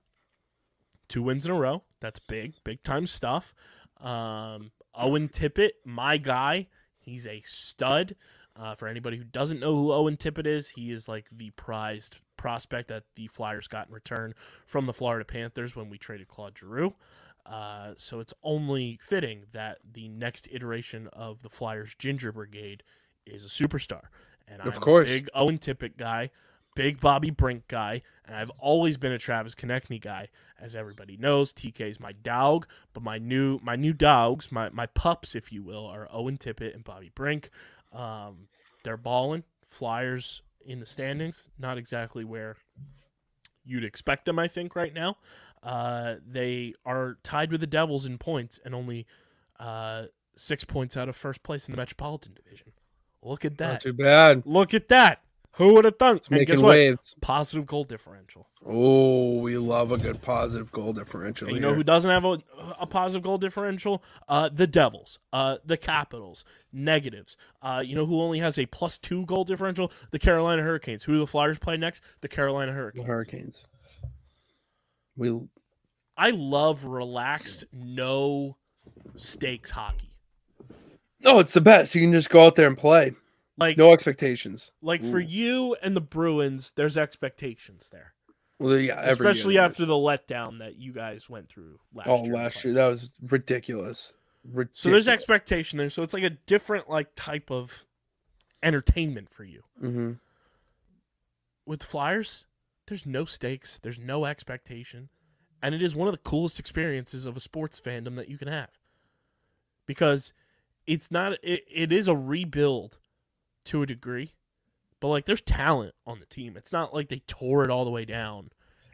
two wins in a row. That's big, big time stuff. Um, Owen Tippett, my guy, he's a stud. Uh, for anybody who doesn't know who Owen Tippett is, he is like the prized prospect that the Flyers got in return from the Florida Panthers when we traded Claude Giroux. Uh, so it's only fitting that the next iteration of the Flyers Ginger Brigade is a superstar. And Of I'm course. a big Owen Tippett guy, big Bobby Brink guy, and I've always been a Travis Konecny guy. As everybody knows, TK is my dog, but my new my new dogs, my my pups, if you will, are Owen Tippett and Bobby Brink. Um, they're balling. Flyers in the standings, not exactly where you'd expect them, I think, right now. Uh, they are tied with the Devils in points and only uh, six points out of first place in the Metropolitan Division. Look at Not that. too bad. Look at that. Who would have thunk? And guess making what? waves. Positive goal differential. Oh, we love a good positive goal differential. And you know here. who doesn't have a, a positive goal differential? Uh, the Devils, uh, the Capitals, negatives. Uh, you know who only has a plus two goal differential? The Carolina Hurricanes. Who do the Flyers play next? The Carolina The Hurricanes. Hurricanes. We I love relaxed, no stakes hockey. no, it's the best. You can just go out there and play. Like, No expectations. like for Ooh. you and the Bruins, there's expectations there, Well, yeah, especially year. after the letdown that you guys went through last Oh, year. last year that was ridiculous. Ridiculous. So there's expectation there. So it's like a different like type of entertainment for you. hmm with the Flyers, there's no stakes, there's no expectation, and it is one of the coolest experiences of a sports fandom that you can have. Because it's not it, it is a rebuild to a degree, but like there's talent on the team. It's not like they tore it all the way down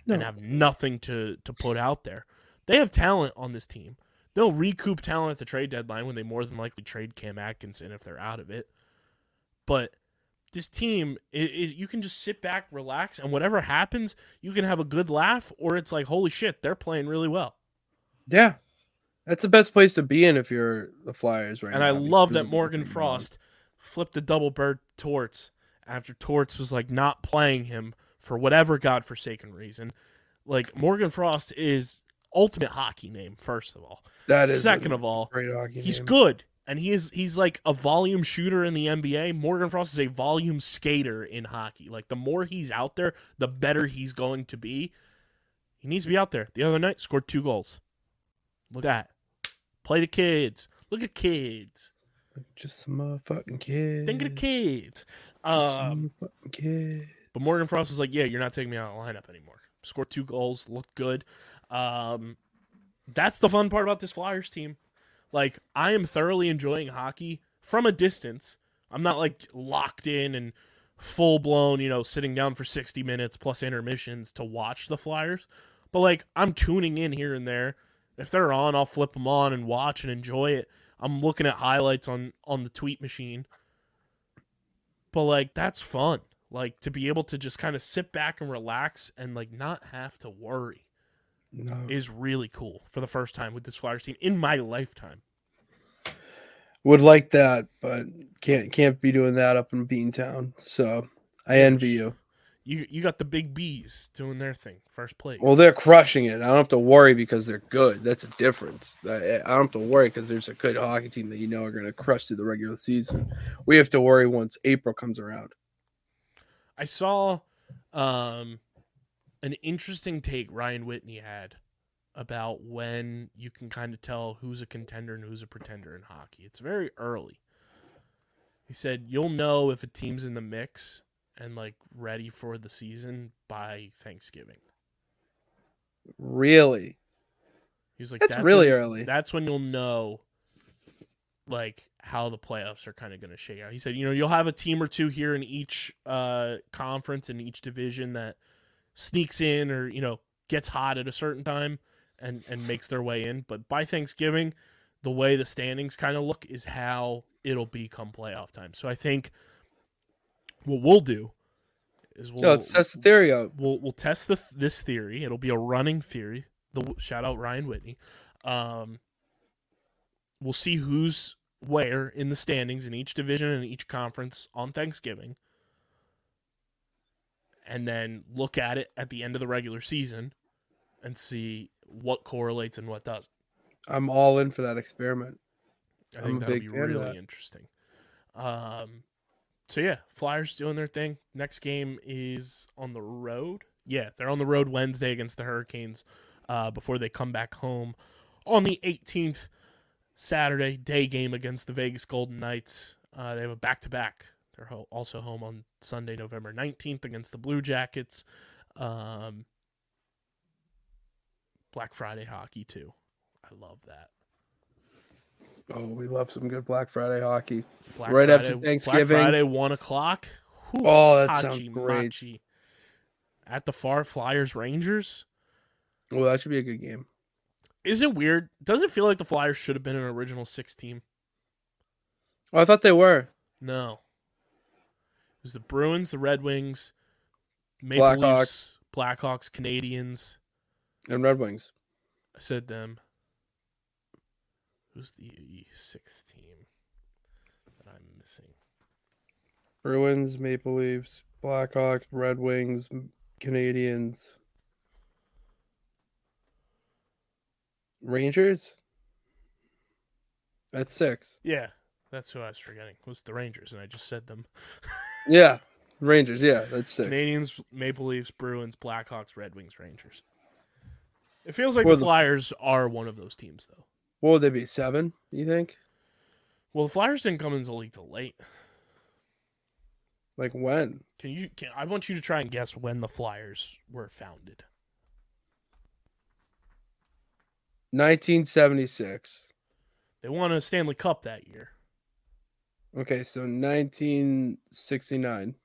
and have nothing to to put out there. They have talent on this team. They'll recoup talent at the trade deadline when they more than likely trade Cam Atkinson if they're out of it. But this team, it, it, you can just sit back, relax, and whatever happens, you can have a good laugh, or it's like, holy shit, they're playing really well. Yeah, that's the best place to be in if you're the Flyers right and now. And I love that Morgan Frost flipped the double bird Torts after Torts was like not playing him for whatever godforsaken reason. Like Morgan Frost is ultimate hockey name, first of all. That is Second of all, great hockey. he's name. good. and he is he's like a volume shooter in the NBA. Morgan Frost is a volume skater in hockey. Like the more he's out there, the better he's going to be. He needs to be out there. The other night scored two goals. Look at that. Play the kids. Look at kids. Just some motherfucking kids. Think of the kids. Um, motherfucking. But Morgan Frost was like, "Yeah, you're not taking me out of the lineup anymore." Scored two goals, looked good. Um, that's the fun part about this Flyers team. Like, I am thoroughly enjoying hockey from a distance. I'm not like locked in and full blown, you know, sitting down for 60 minutes plus intermissions to watch the Flyers. But like, I'm tuning in here and there. If they're on, I'll flip them on and watch and enjoy it. I'm looking at highlights on on the tweet machine. But like that's fun. Like to be able to just kind of sit back and relax and like not have to worry No. is really cool for the first time with this Flyers team in my lifetime. Would like that, but can't can't be doing that up in Beantown. So I envy you. You you got the big bees doing their thing, first place. Well, they're crushing it. I don't have to worry because they're good. That's a difference. I, I don't have to worry because there's a good hockey team that you know are going to crush through the regular season. We have to worry once April comes around. I saw um an interesting take Ryan Whitney had about when you can kind of tell who's a contender and who's a pretender in hockey. It's very early. He said you'll know if a team's in the mix and like ready for the season by Thanksgiving. Really, He was like that's, really when- early. That's when you'll know like how the playoffs are kind of going to shake out. He said, you know, you'll have a team or two here in each uh conference in each division that sneaks in or, you know, gets hot at a certain time and and makes their way in, but by Thanksgiving, the way the standings kind of look is how it'll be come playoff time. So I think what we'll do is we'll no, let's test the theory out. we'll we'll test the this theory. It'll be a running theory. The shout out Ryan Whitney. Um, we'll see who's where in the standings in each division and each conference on Thanksgiving, and then look at it at the end of the regular season and see what correlates and what doesn't. I'm all in for that experiment. I I'm think that'll be really interesting. Um, so yeah, Flyers doing their thing. Next game is on the road. Yeah, they're on the road Wednesday against the Hurricanes. Uh, before they come back home on the 18th, Saturday day game against the Vegas Golden Knights. Uh, they have a back to back. They're ho- also home on Sunday, November 19th against the Blue Jackets. Um, Black Friday hockey too. I love that. Oh, we love some good Black Friday hockey. Black Right after Thanksgiving. Black Friday, one o'clock. Oh, that sounds great. machi. At the far Flyers Rangers. Well, that should be a good game. Is it weird? Does it feel like the Flyers should have been an original six team? Oh, I thought they were. No. It was the Bruins, the Red Wings, Maple Blackhawks. Leafs, Blackhawks, Canadiens. And Red Wings. I said them. Who's the sixth team that I'm missing? Bruins, Maple Leafs, Blackhawks, Red Wings, Canadiens, Rangers. That's six. Yeah, that's who I was forgetting. Was the Rangers, and I just said them. Yeah, Rangers. Yeah, that's six. Canadiens, Maple Leafs, Bruins, Blackhawks, Red Wings, Rangers. It feels like the- Flyers are one of those teams, though. What would they be? Seven? You think? Well, the Flyers didn't come into the league till late. Like when? Can you? Can, I want you to try and guess when the Flyers were founded. 1976. They won a Stanley Cup that year. Okay, so 1969.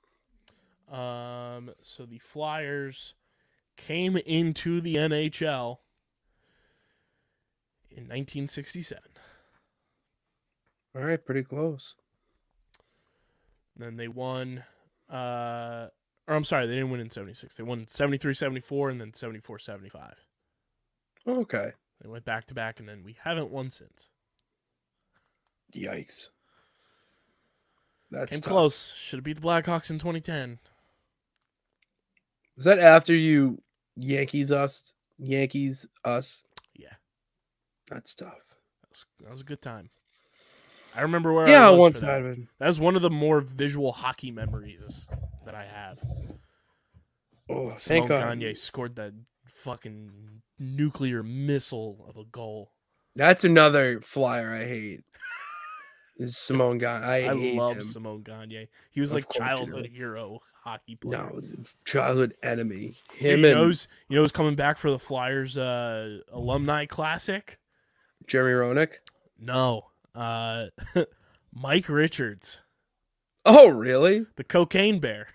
Um, so the Flyers came into the NHL in 1967. All right, pretty close. Then they won uh or I'm sorry, they didn't win in 76. They won 73 74 and then 74 75. Okay. They went back to back and then we haven't won since. Yikes. That's Came tough. close. Should have beat the Blackhawks in 2010. Was that after you Yankees us? Yankees us? That's tough. That was, that was a good time. I remember where. I Yeah, was one for that. That was one of the more visual hockey memories that I have. Oh, Simon thank God. Gagne scored that fucking nuclear missile of a goal. That's another flyer I hate. Is Simon Gagne. I, I, love him. Simon Gagne. He was Of like you childhood hero hockey player. No, childhood enemy. you Him know and you know who's coming back for the Flyers uh, alumni classic? Jeremy Roenick. No, uh, Mike Richards, Oh, really? the cocaine bear.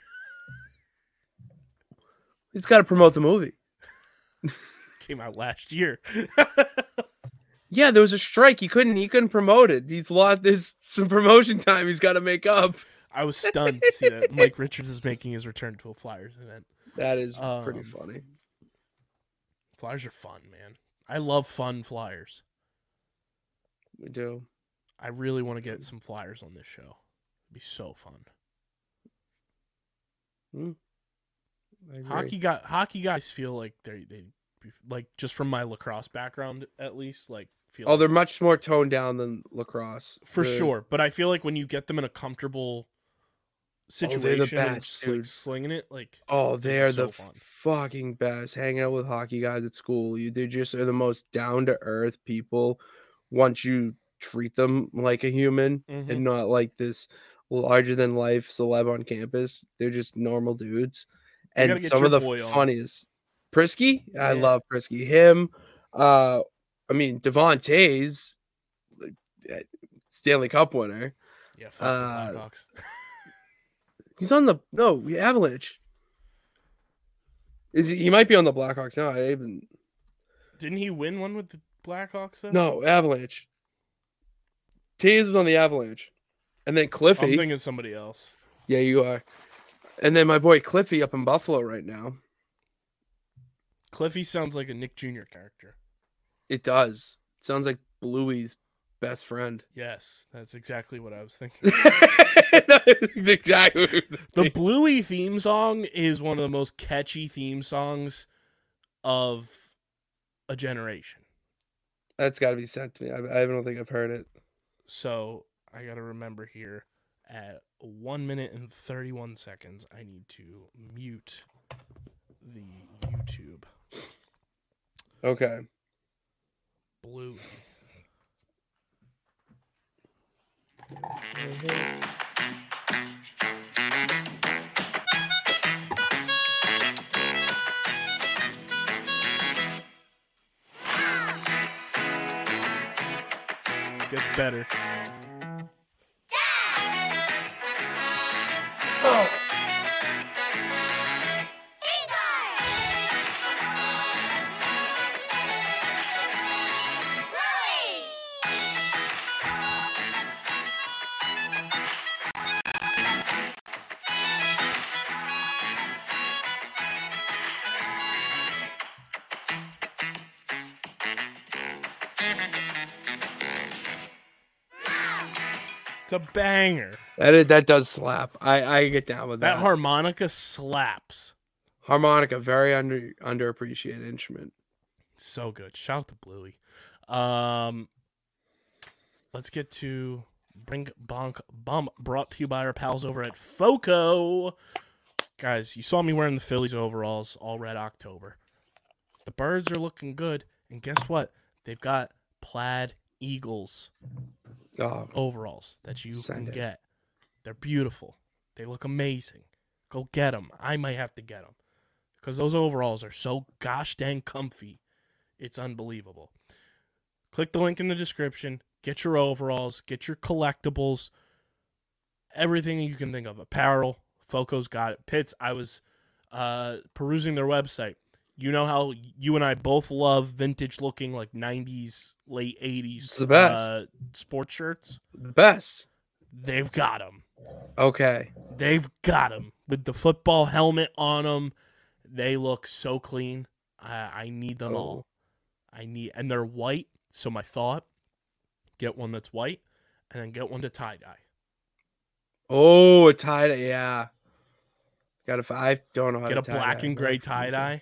He's got to promote the movie. Came out last year. Yeah, there was a strike. He couldn't. He couldn't promote it. He's lost. There's some promotion time he's got to make up. I was stunned to see that Mike Richards is making his return to a Flyers event. That is pretty Um, funny. Flyers are fun, man. I love fun Flyers. We do. I really want to get some Flyers on this show. It'd be so fun. Hmm. Agree. Hockey guy, hockey guys feel like they they like just from my lacrosse background at least like feel Oh, they're much more toned down than lacrosse for They're- sure. But I feel like when you get them in a comfortable Oh, they're the situation and best, like, slinging it, like Oh, They're so the fun. fucking best. Hanging out with hockey guys at school, you they just are the most down to earth people. Once you treat them like a human Mhm. and not like this larger than life celeb on campus, they're just normal dudes. And some of the boy on. funniest, Priskie, I love Priskie. Him, uh, I mean Devon Toews uh, Stanley Cup winner. yeah, fuck uh, He's on the no Avalanche. Is he, he might be on the Blackhawks now? I even Didn't he win one with the Blackhawks? Though? no Avalanche. Toews was on the Avalanche, and then Cliffy. I'm thinking somebody else. yeah, you are. And then my boy Cliffy up in Buffalo right now. Cliffy sounds like a Nick Jr. character. It does. Sounds like Bluey's best friend. Yes, that's exactly what I was thinking. Exactly. The. Bluey theme song is one of the most catchy theme songs of a generation. That's got to be sent to me. I, I don't think I've heard it. So I got to remember here at one minute and 31 seconds, I need to mute the YouTube. Okay. Bluey. Mm-hmm. Gets better. It's a banger. That is, that does slap. I I get down with That that. harmonica slaps. Harmonica, very under underappreciated instrument. So good. Shout out to Bluey. Um, let's get to Brink Bonk Bump brought to you by our pals over at Foco. Guys, you saw me wearing the Phillies overalls all red October. The birds are looking good, and guess what? They've got plaid eagles Oh, overalls that you can it. get. They're beautiful. They look amazing. Go get them. I might have to get them because those overalls are so gosh dang comfy. It's unbelievable. Click the link in the description. Get your overalls. Get your collectibles. Everything you can think of. Apparel. Foco's got it. Pitts. I was uh, perusing their website. You know how you and I both love vintage looking like 90s, late 80s It's the best. Uh, sports shirts. the best. They've got them. Okay. They've got them with the football helmet on them. They look so clean. I, I need them all. I need, and they're white. So my thought: get one that's white, and then get one to tie dye. Oh, a tie dye. Yeah. Got to. I don't know how Get to a. Get a black and gray tie dye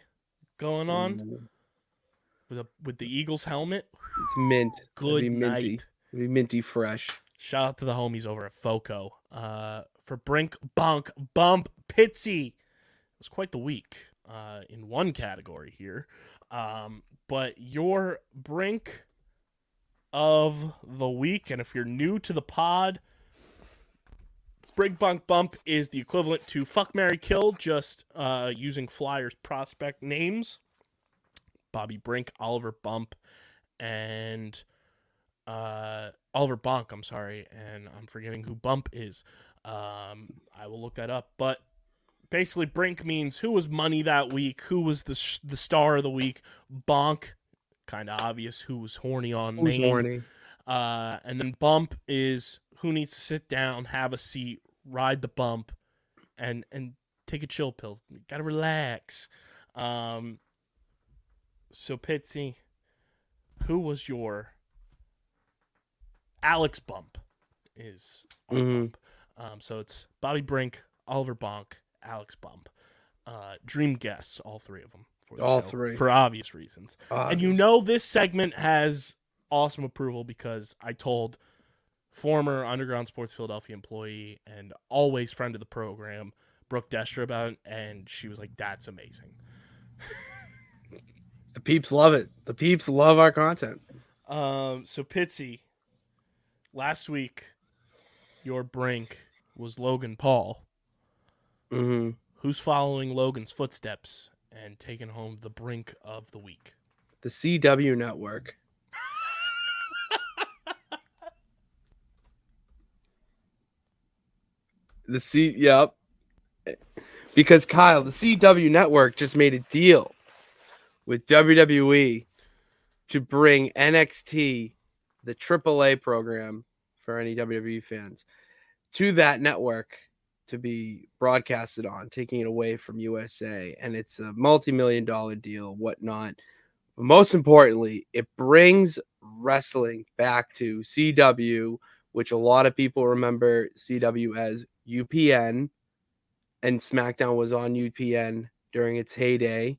going on Ooh, with a with the Eagles helmet. It's mint. It'd Good be minty. night. It'd be minty fresh. Shout out to the homies over at Foco. Uh, for Brink, Bonk, Bump, Pitsy. It was quite the week uh, in one category here. Um, but your Brink of the week, and if you're new to the pod, Brink, Bunk, Bump is the equivalent to Fuck, Mary Kill, just uh, using Flyers prospect names. Bobby Brink, Oliver Bump, and uh, Oliver Bonk. I'm sorry, and I'm forgetting who Bump is. Um, I will look that up. But basically, Brink means who was money that week, who was the sh- the star of the week. Bonk, kind of obvious who was horny on Who's main. horny? Uh, and then Bump is who needs to sit down, have a seat, ride the bump, and and take a chill pill. Got to relax. Um, so Pitsy, who was your Alex Bump? Is our Mhm. Bump. Um, so it's Bobby Brink, Oliver Bonk, Alex Bump. Uh, dream guests, all three of them. For All show, three. for obvious reasons. Uh, And you know this segment has awesome approval because I told former Underground Sports Philadelphia employee and always friend of the program, Brooke Destra, about it, and she was like, "That's amazing." the peeps love it. The peeps love our content. Um, so Pitsy, last week, your brink was Logan Paul, hmm who's following Logan's footsteps and taking home the brink of the week. The CW network. The C, yep. Because Kyle, the CW network just made a deal with WWE to bring NXT, the AAA program for any WWE fans, to that network to be broadcasted on, taking it away from USA. And it's a multi million dollar deal, whatnot. But most importantly, it brings wrestling back to CW, which a lot of people remember CW as UPN, and SmackDown was on UPN during its heyday.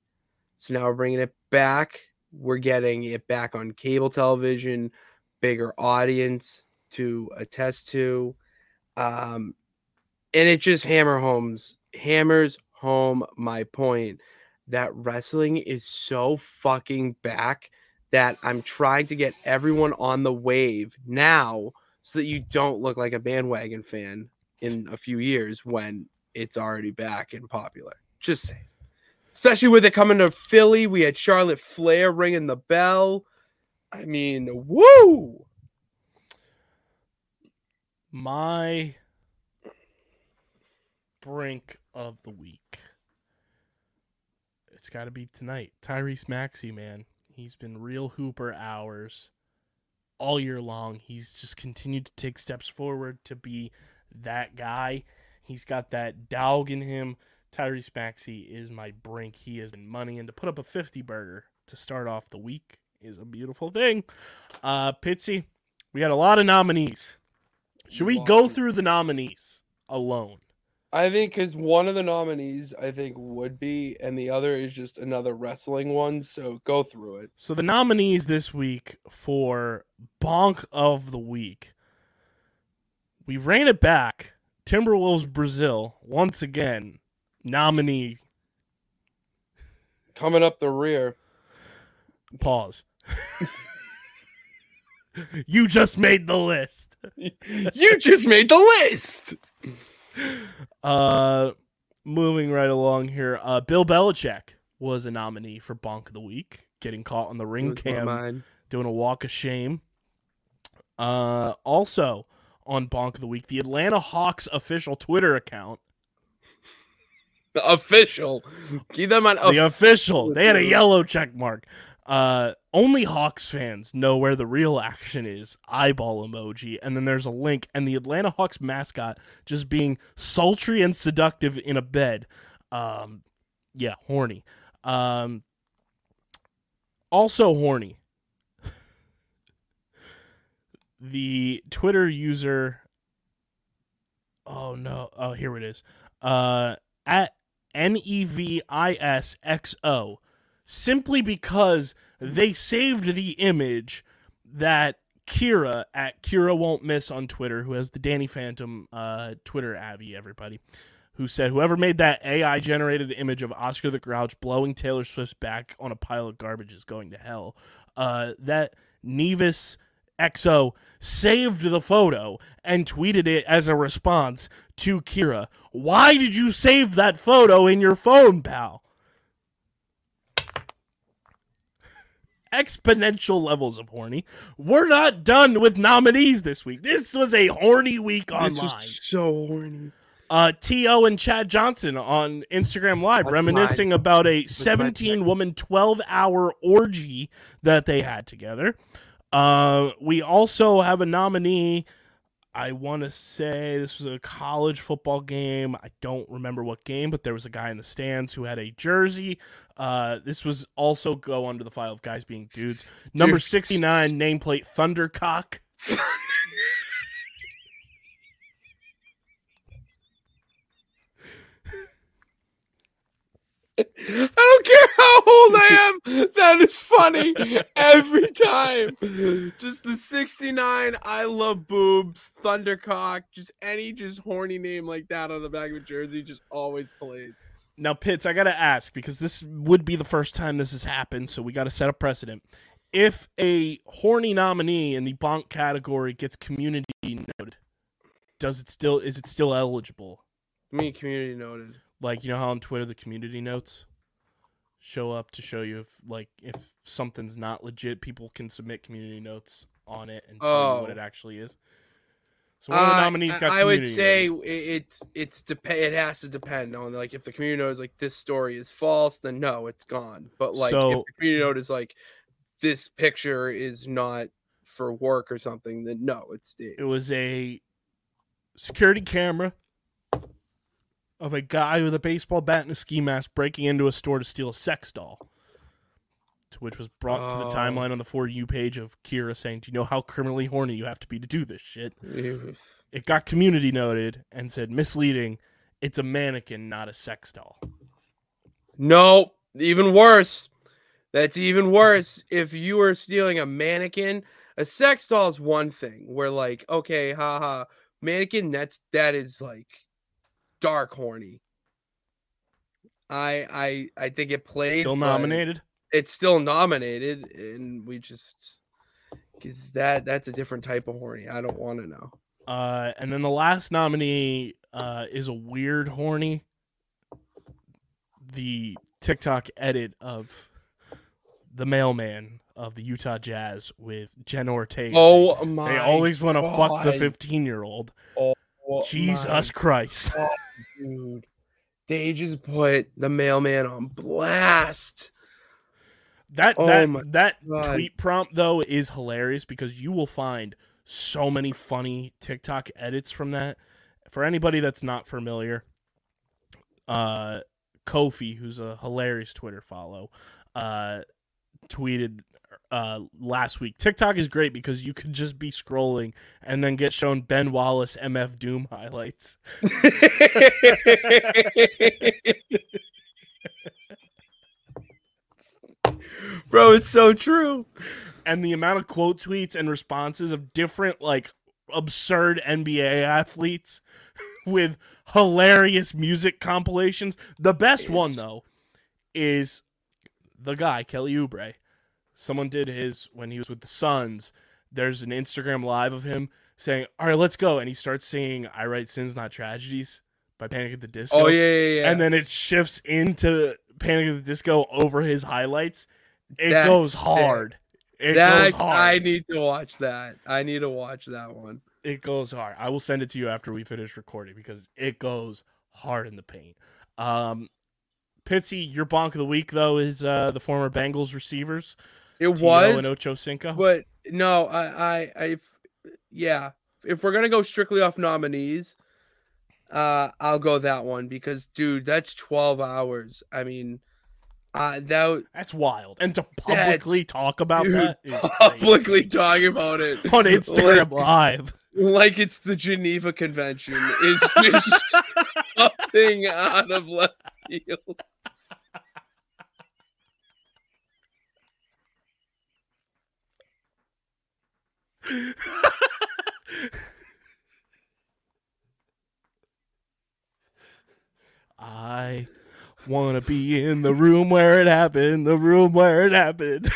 So now we're bringing it back. We're getting it back on cable television, bigger audience to attest to. Um, and it just hammer homes hammers home my point that wrestling is so fucking back that I'm trying to get everyone on the wave now so that you don't look like a bandwagon fan in a few years when it's already back and popular. Just saying. Especially with it coming to Philly, we had Charlotte Flair ringing the bell. I mean, woo! My brink of the week. It's got to be tonight. Tyrese Maxey, man. He's been real hooper hours all year long. He's just continued to take steps forward to be that guy. He's got that dog in him. Tyrese Maxey is my brink. He has been money, and to put up a 50 burger to start off the week is a beautiful thing. Uh, Pitsy, we had a lot of nominees. Should we go through the nominees alone? I think because one of the nominees I think would be, and the other is just another wrestling one. So go through it. So the nominees this week for Bonk of the Week. We ran it back. Timberwolves Brazil once again nominee. Coming up the rear. Pause. you just made the list. You just made the list. Uh, moving right along here. Uh, Bill Belichick was a nominee for Bonk of the Week, getting caught on the ring cam doing a walk of shame. Uh, also on Bonk of the Week, the Atlanta Hawks official Twitter account. Official. Keep them on. the official. They had a yellow check mark. Uh, only Hawks fans know where the real action is. Eyeball emoji, and then there's a link, and the Atlanta Hawks mascot just being sultry and seductive in a bed. Um, yeah, horny. Um, also horny. the Twitter user. Oh no! Oh, here it is. Uh, at N E V I S X O, simply because they saved the image that Kira at Kira won't miss on Twitter, who has the Danny Phantom uh, Twitter Abby, everybody, who said whoever made that AI generated image of Oscar the Grouch blowing Taylor Swift's back on a pile of garbage is going to hell. Uh, that Nevis XO saved the photo and tweeted it as a response to Kira. Why did you save that photo in your phone, pal? Exponential levels of horny. We're not done with nominees this week. This was a horny week This online. was so horny. Uh, T.O. and Chad Johnson on Instagram Live That's reminiscing about a 17 woman, 12 hour orgy that they had together. Uh, we also have a nominee. I want to say this was a college football game. I don't remember what game, but there was a guy in the stands who had a jersey. Uh, this was also go under the file of guys being dudes. Number Dude. 69, nameplate Thundercock. I don't care how old I am. That is funny every time. Just the 69, I love boobs, Thundercock, just any just horny name like that on the back of a jersey just always plays. Now, Pitts, I got to ask because this would be the first time this has happened, so we got to set a precedent. If a horny nominee in the bonk category gets community noted, does it still is it still eligible? I mean, community noted. Like you know how on Twitter the community notes show up to show you if like if something's not legit, people can submit community notes on it and tell you what Oh. it actually is. So one of the Uh, nominees got I, I would say noted. it- it's it's dep- it has to depend on like if the community note is like this story is false, then no, it's gone. But like So- if the community note is like this picture is not for work or something, then no, it stays. It was a security camera of a guy with a baseball bat and a ski mask breaking into a store to steal a sex doll. Which was brought to the Oh. timeline on the For You page of Kira saying, Do you know how criminally horny you have to be to do this shit? It got community noted and said, misleading, it's a mannequin, not a sex doll. No, even worse. That's even worse. If you were stealing a mannequin, a sex doll is one thing. Where like, okay, haha, mannequin. That's that is like dark horny. I I I think it plays. Still nominated. It's still nominated, and we just because that that's a different type of horny. I don't want to know. Uh, and then the last nominee uh, is a weird horny. The TikTok edit of the mailman of the Utah Jazz with Jenna Ortega. Oh my! they always want to fuck the 15 year old. Oh Jesus Christ. dude. They just put the mailman on blast. That Oh that that God. tweet prompt though is hilarious because you will find so many funny TikTok edits from that. For anybody that's not familiar, uh Kofi, who's a hilarious Twitter follow, uh tweeted uh last week. TikTok is great because you could just be scrolling and then get shown Ben Wallace MF Doom highlights. Bro, it's so true. and the amount of quote tweets and responses of different like absurd NBA athletes with hilarious music compilations. The best one though is the guy Kelly Oubre. Someone did his when he was with the Suns. There's an Instagram live of him saying, "All right, let's go," and he starts singing "I Write Sins Not Tragedies" by Panic at the Disco. Oh yeah, yeah, yeah. and then it shifts into Panic at the Disco over his highlights. It That's goes hard. It that goes hard. I need to watch that. I need to watch that one. It goes hard. I will send it to you after we finish recording because it goes hard in the paint. Um, Pitsy, your bonk of the week though is uh, the former Bengals receivers. It was, and Ocho Cinco. but no, I, I, I, yeah. If we're gonna go strictly off nominees, uh, I'll go that one because, dude, that's twelve hours. I mean, uh, that That's wild. And to publicly talk about dude, that is publicly crazy. talking about it on Instagram like, Live. like it's the Geneva Convention is just something out of left field. I want to be in the room where it happened, the room where it happened.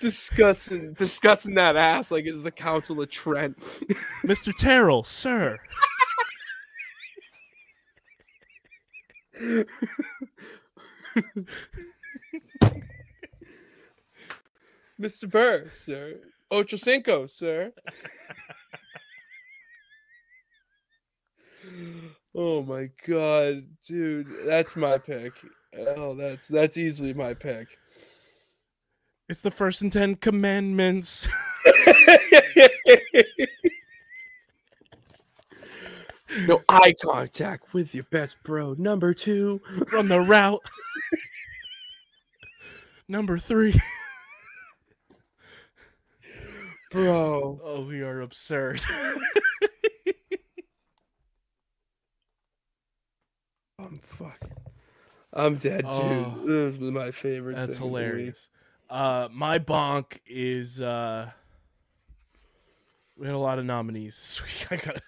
discussing discussing that ass like it's the Council of Trent. Mr. Terrell, sir. Mr. Burr, sir. Ocho Cinco, sir. oh my god, dude, that's my pick. Oh, that's that's easily my pick. It's the first and ten commandments. no eye contact with your best bro. Number two. Run the route. Number three. Bro. Oh, we are absurd. I'm fucking. I'm dead, dude. Oh. this was my favorite. That's thing of the week. hilarious. Uh, my bonk is uh, we had a lot of nominees this week. I gotta,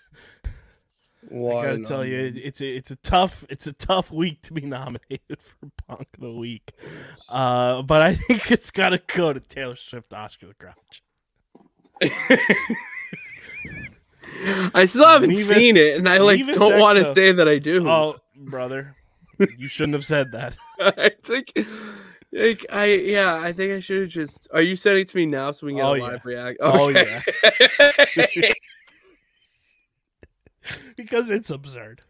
I gotta of tell you, it- it's a, it's a tough, it's a tough week to be nominated for Punk of the week. Uh, but I think it's gotta go to Taylor Swift, Oscar the Grouch. I still haven't Leave seen it, and I like leave us don't want to say that I do. Oh, brother, you shouldn't have said that. I think, like, I yeah, I think I should have just. Are you sending it to me now so we can get Oh, a yeah. live react? Oh, Okay. Because it's absurd.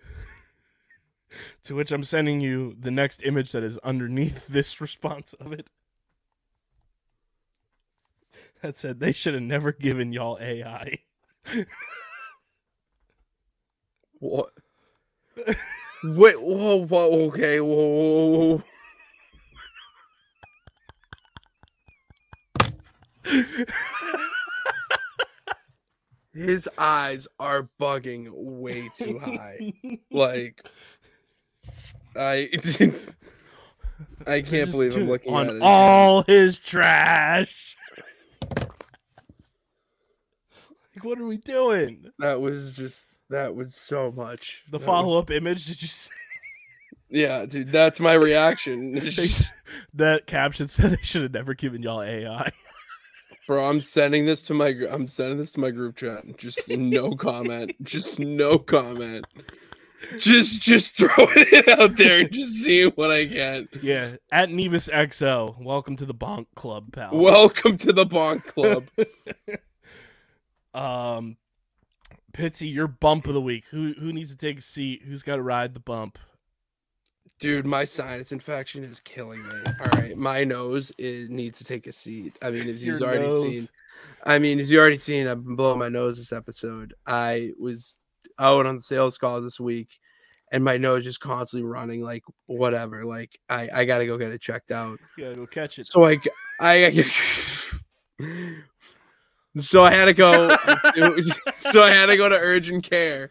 to which I'm sending you the next image that is underneath this response of it. That said, they should have never given y'all AI. what? Wait, whoa, whoa, okay, whoa, whoa, whoa. His eyes are bugging way too high. like, I, I can't believe I'm looking on at it. all his trash. Like, what are we doing? That was just that was so much. The That follow up image? Did you see yeah, dude, that's my reaction. They- that caption said they should have never given y'all AI? Bro, I'm sending this to my I'm sending this to my group chat. Just no comment. Just no comment. Just just throwing it out there and just seeing what I get. Yeah, at Nevis XO. Welcome to the Bonk Club, pal. Welcome to the Bonk Club. um, Pitsy, your bump of the week. Who who needs to take a seat? Who's got to ride the bump? Dude, my sinus infection is killing me. All right, my nose is needs to take a seat. I mean, if you've already nose. seen, I mean, if you already seen, I've been blowing my nose this episode. I was out on the sales call this week, and my nose just constantly running like whatever. Like I, I gotta go get it checked out. You gotta go catch it. So I, g- I, so I had to go. so I had to go to urgent care,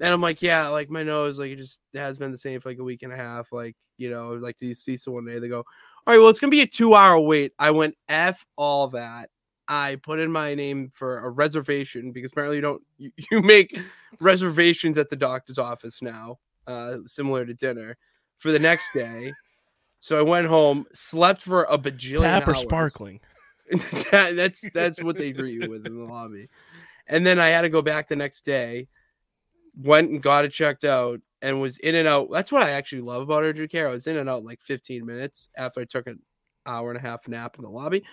and I'm like, yeah, like my nose, like it just has been the same for like a week and a half. Like you know, like do you see someone there? They go, all right, well, it's gonna be a two hour wait. I went f all that. I put in my name for a reservation because apparently you don't you, you make reservations at the doctor's office now, uh, similar to dinner for the next day. So I went home, slept for a bajillion Tap or hours. sparkling? That- that's that's what they greet you with in the lobby. And then I had to go back the next day, went and got it checked out, and was in and out. That's what I actually love about urgent care. I was in and out like 15 minutes after I took an hour and a half nap in the lobby.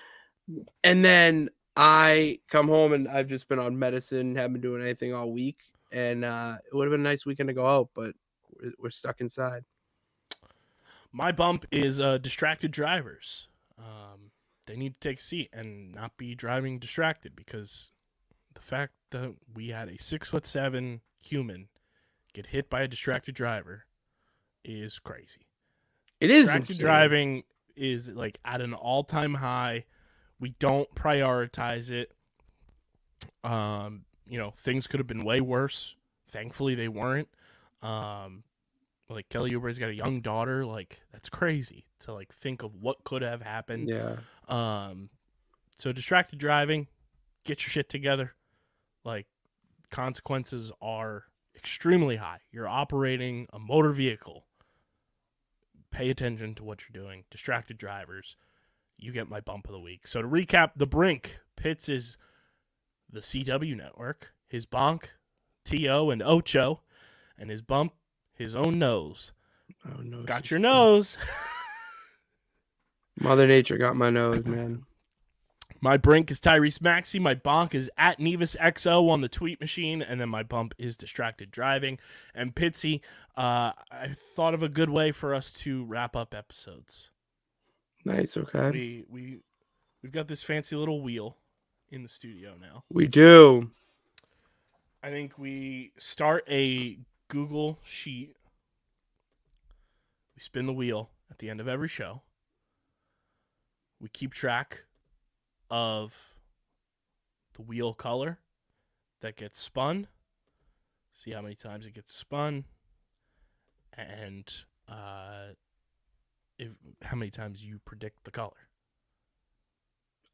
And then I come home and I've just been on medicine, haven't been doing anything all week. And uh, it would have been a nice weekend to go out, but we're, stuck inside. My bump is uh, distracted drivers. Um, they need to take a seat and not be driving distracted because the fact that we had a six foot seven human get hit by a distracted driver is crazy. It is Distracted insane. driving is like at an all time high. We don't prioritize it. Um, you know, things could have been way worse Thankfully, they weren't. Um, like Kelly Oubre's got a young daughter. Like that's crazy to like think of what could have happened. Yeah. Um, so distracted driving, get your shit together. Like consequences are extremely high. You're operating a motor vehicle. Pay attention to what you're doing. Distracted drivers, you get my bump of the week. So to recap, the brink Pitts is the CW network. His bonk, T.O. and Ocho, and his bump, his own nose. Oh no. Got your nose. Mother Nature got my nose, man. My brink is Tyrese Maxey. My bonk is at Nevis XO on the tweet machine, and then my bump is distracted driving. And Pitsy, uh, I thought of a good way for us to wrap up episodes. Nice. Okay. We we we've got this fancy little wheel in the studio now. We do. I think we start a Google sheet. We spin the wheel at the end of every show. We keep track of the wheel color that gets spun. See how many times it gets spun, and uh, if how many times you predict the color.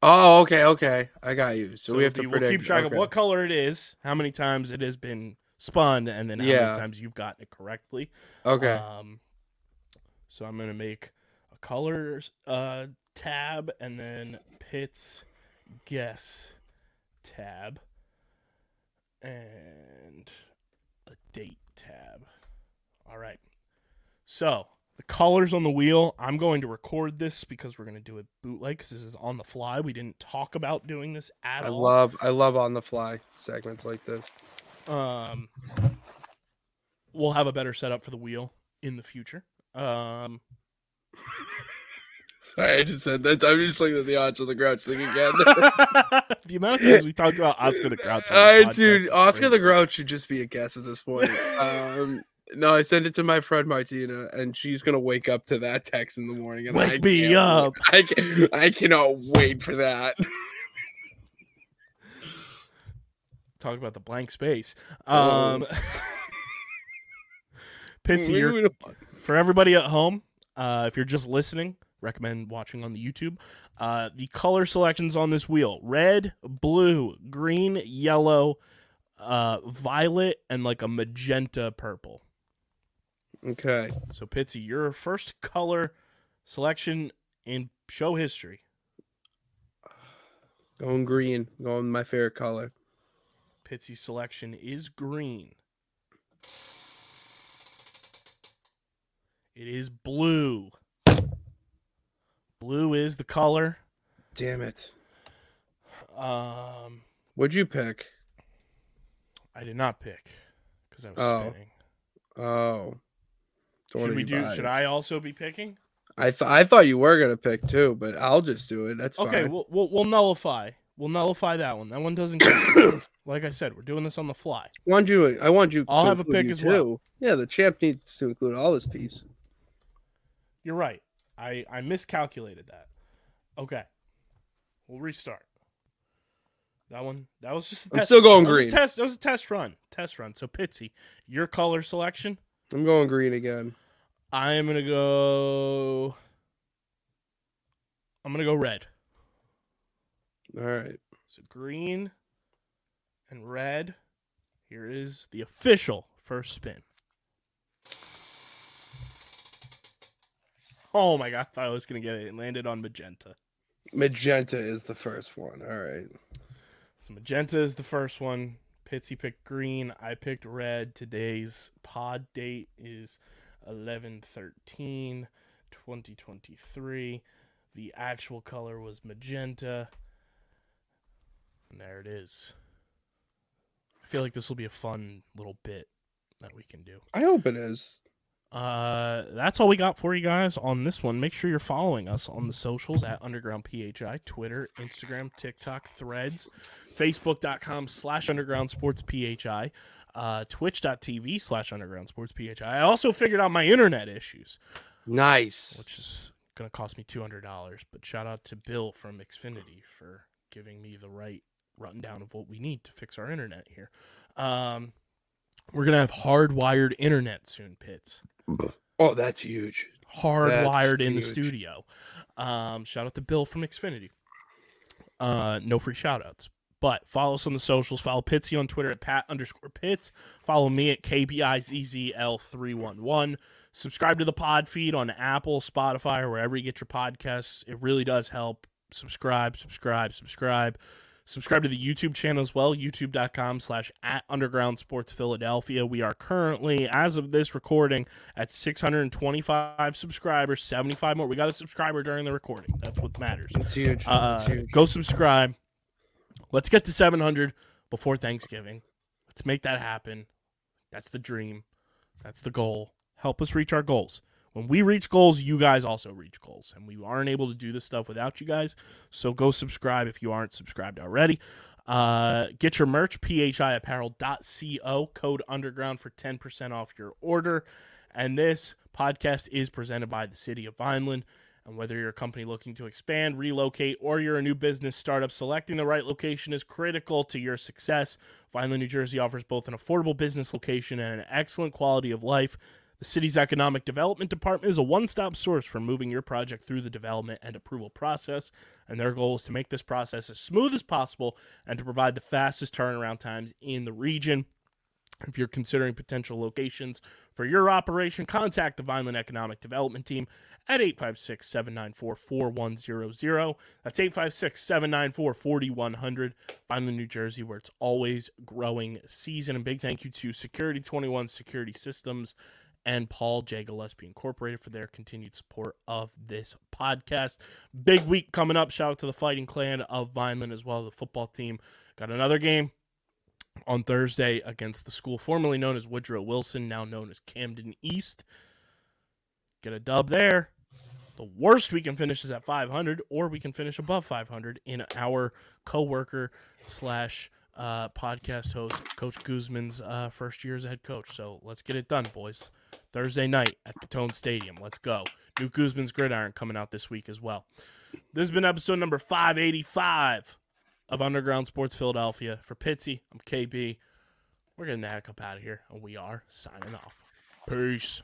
Oh, okay, okay. I got you. So, we have to we'll keep track okay. of what color it is, how many times it has been spun, and then how Yeah. many times you've gotten it correctly. Okay. Um, so I'm gonna make a colors uh, tab and then Pitts guess tab and a date tab. All right. So the colors on the wheel. I'm going to record this because we're going to do it bootleg. 'cause this is on the fly. We didn't talk about doing this at I all. love I love on the fly segments like this. Um, we'll have a better setup for the wheel in the future. Um, Sorry, I just said that. I'm just looking at the Oscar the Grouch thing again. the amount of times we talked about Oscar the Grouch. I dude, Oscar the. Grouch should just be a guest at this point. um, no, I sent it to my friend Martina, and she's gonna wake up to that text in the morning. And Wake I me up. I can, I cannot wait for that. Talk about the blank space. Oh. Um, Pitsy, you're, for everybody at home, uh, if you're just listening, recommend watching on the YouTube. Uh, the color selections on this wheel: red, blue, green, yellow, uh, violet, and like a magenta purple. Okay. So, Pitsy, your first color selection in show history. Going green. Going my favorite color. Pitsy's selection is green. It is blue. Blue is the color. Damn it. Um, What'd you pick? I did not pick because I was Oh. spinning. Oh. Should we do? Should. I also be picking? I th- I thought you were gonna pick too, but I'll just do it. That's Okay, fine. we'll, we'll we'll nullify. We'll nullify that one. That one doesn't like I said, we're doing this on the fly. want you. I want you. I'll to have a pick as well. Yeah, the champ needs to include all his peeps. You're right. I I miscalculated that. Okay, we'll restart. That one. That was just. A I'm test, still going that green. test. That was a test run. Test run. So Pitsy, your color selection. I'm going green again. I am gonna go. I'm gonna go red. All right. So green and red. Here is the official first spin. Oh my god, I thought I was gonna get it. It landed on magenta. Magenta is the first one. All right. So magenta is the first one. Pitsy picked green. I picked red. Today's pod date is 11 13 2023. The actual color was magenta. And there it is. I feel like this will be a fun little bit that we can do. I hope it is. Uh, that's all we got for you guys on this one. Make sure you're following us on the socials at Underground PHI, Twitter, Instagram, TikTok, Threads, Facebook.com slash Underground Sports PHI, uh, Twitch.tv slash Underground Sports PHI. I also figured out my internet issues, Nice. which is going to cost me $200. But shout out to Bill from Xfinity for giving me the right rundown of what we need to fix our internet here. Um, We're gonna have hardwired internet soon, Pitts. Oh, that's huge. Hardwired in the studio. Um, shout out to Bill from Xfinity. Uh, no free shout outs. But follow us on the socials. Follow Pitsy on Twitter at Pat underscore Pitts. Follow me at KBIZZL311. Subscribe to the pod feed on Apple, Spotify, or wherever you get your podcasts. It really does help. Subscribe, subscribe, subscribe. Subscribe to the YouTube channel as well, youtube.com slash at underground sports Philadelphia. We are currently, as of this recording, at 625 subscribers, 75 more. We got a subscriber during the recording. That's what matters. It's huge. Uh, it's huge. go subscribe. Let's get to 700 before Thanksgiving. Let's make that happen. That's the dream. That's the goal. Help us reach our goals. When we reach goals, you guys also reach goals. And we aren't able to do this stuff without you guys. So go subscribe if you aren't subscribed already. Uh, get your merch, phiapparel.co, code underground for 10% off your order. And this podcast is presented by the city of Vineland. And whether you're a company looking to expand, relocate, or you're a new business startup, selecting the right location is critical to your success. Vineland, New Jersey offers both an affordable business location and an excellent quality of life. The city's economic development department is a one stop source for moving your project through the development and approval process. And their goal is to make this process as smooth as possible and to provide the fastest turnaround times in the region. If you're considering potential locations for your operation, contact the Vineland Economic Development Team at 856 794 4100. That's 856 794 4100. Vineland, New Jersey, where it's always growing season. And big thank you to Security 21 Security Systems and Paul J. Gillespie Incorporated for their continued support of this podcast. Big week coming up. Shout out to the Fighting Clan of Vineland as well. The football team got another game on Thursday against the school formerly known as Woodrow Wilson, now known as Camden East. Get a dub there. The worst we can finish is at 500, or we can finish above 500 in our coworker slash uh, podcast host, Coach Guzman's uh, first year as head coach. So let's get it done, boys. Thursday night at Gittone Stadium. Let's go. New Guzman's Gridiron coming out this week as well. This has been episode number 585 of Underground Sports Philadelphia. For Pitsy, I'm KB. We're getting the heck up out of here, and we are signing off. Peace.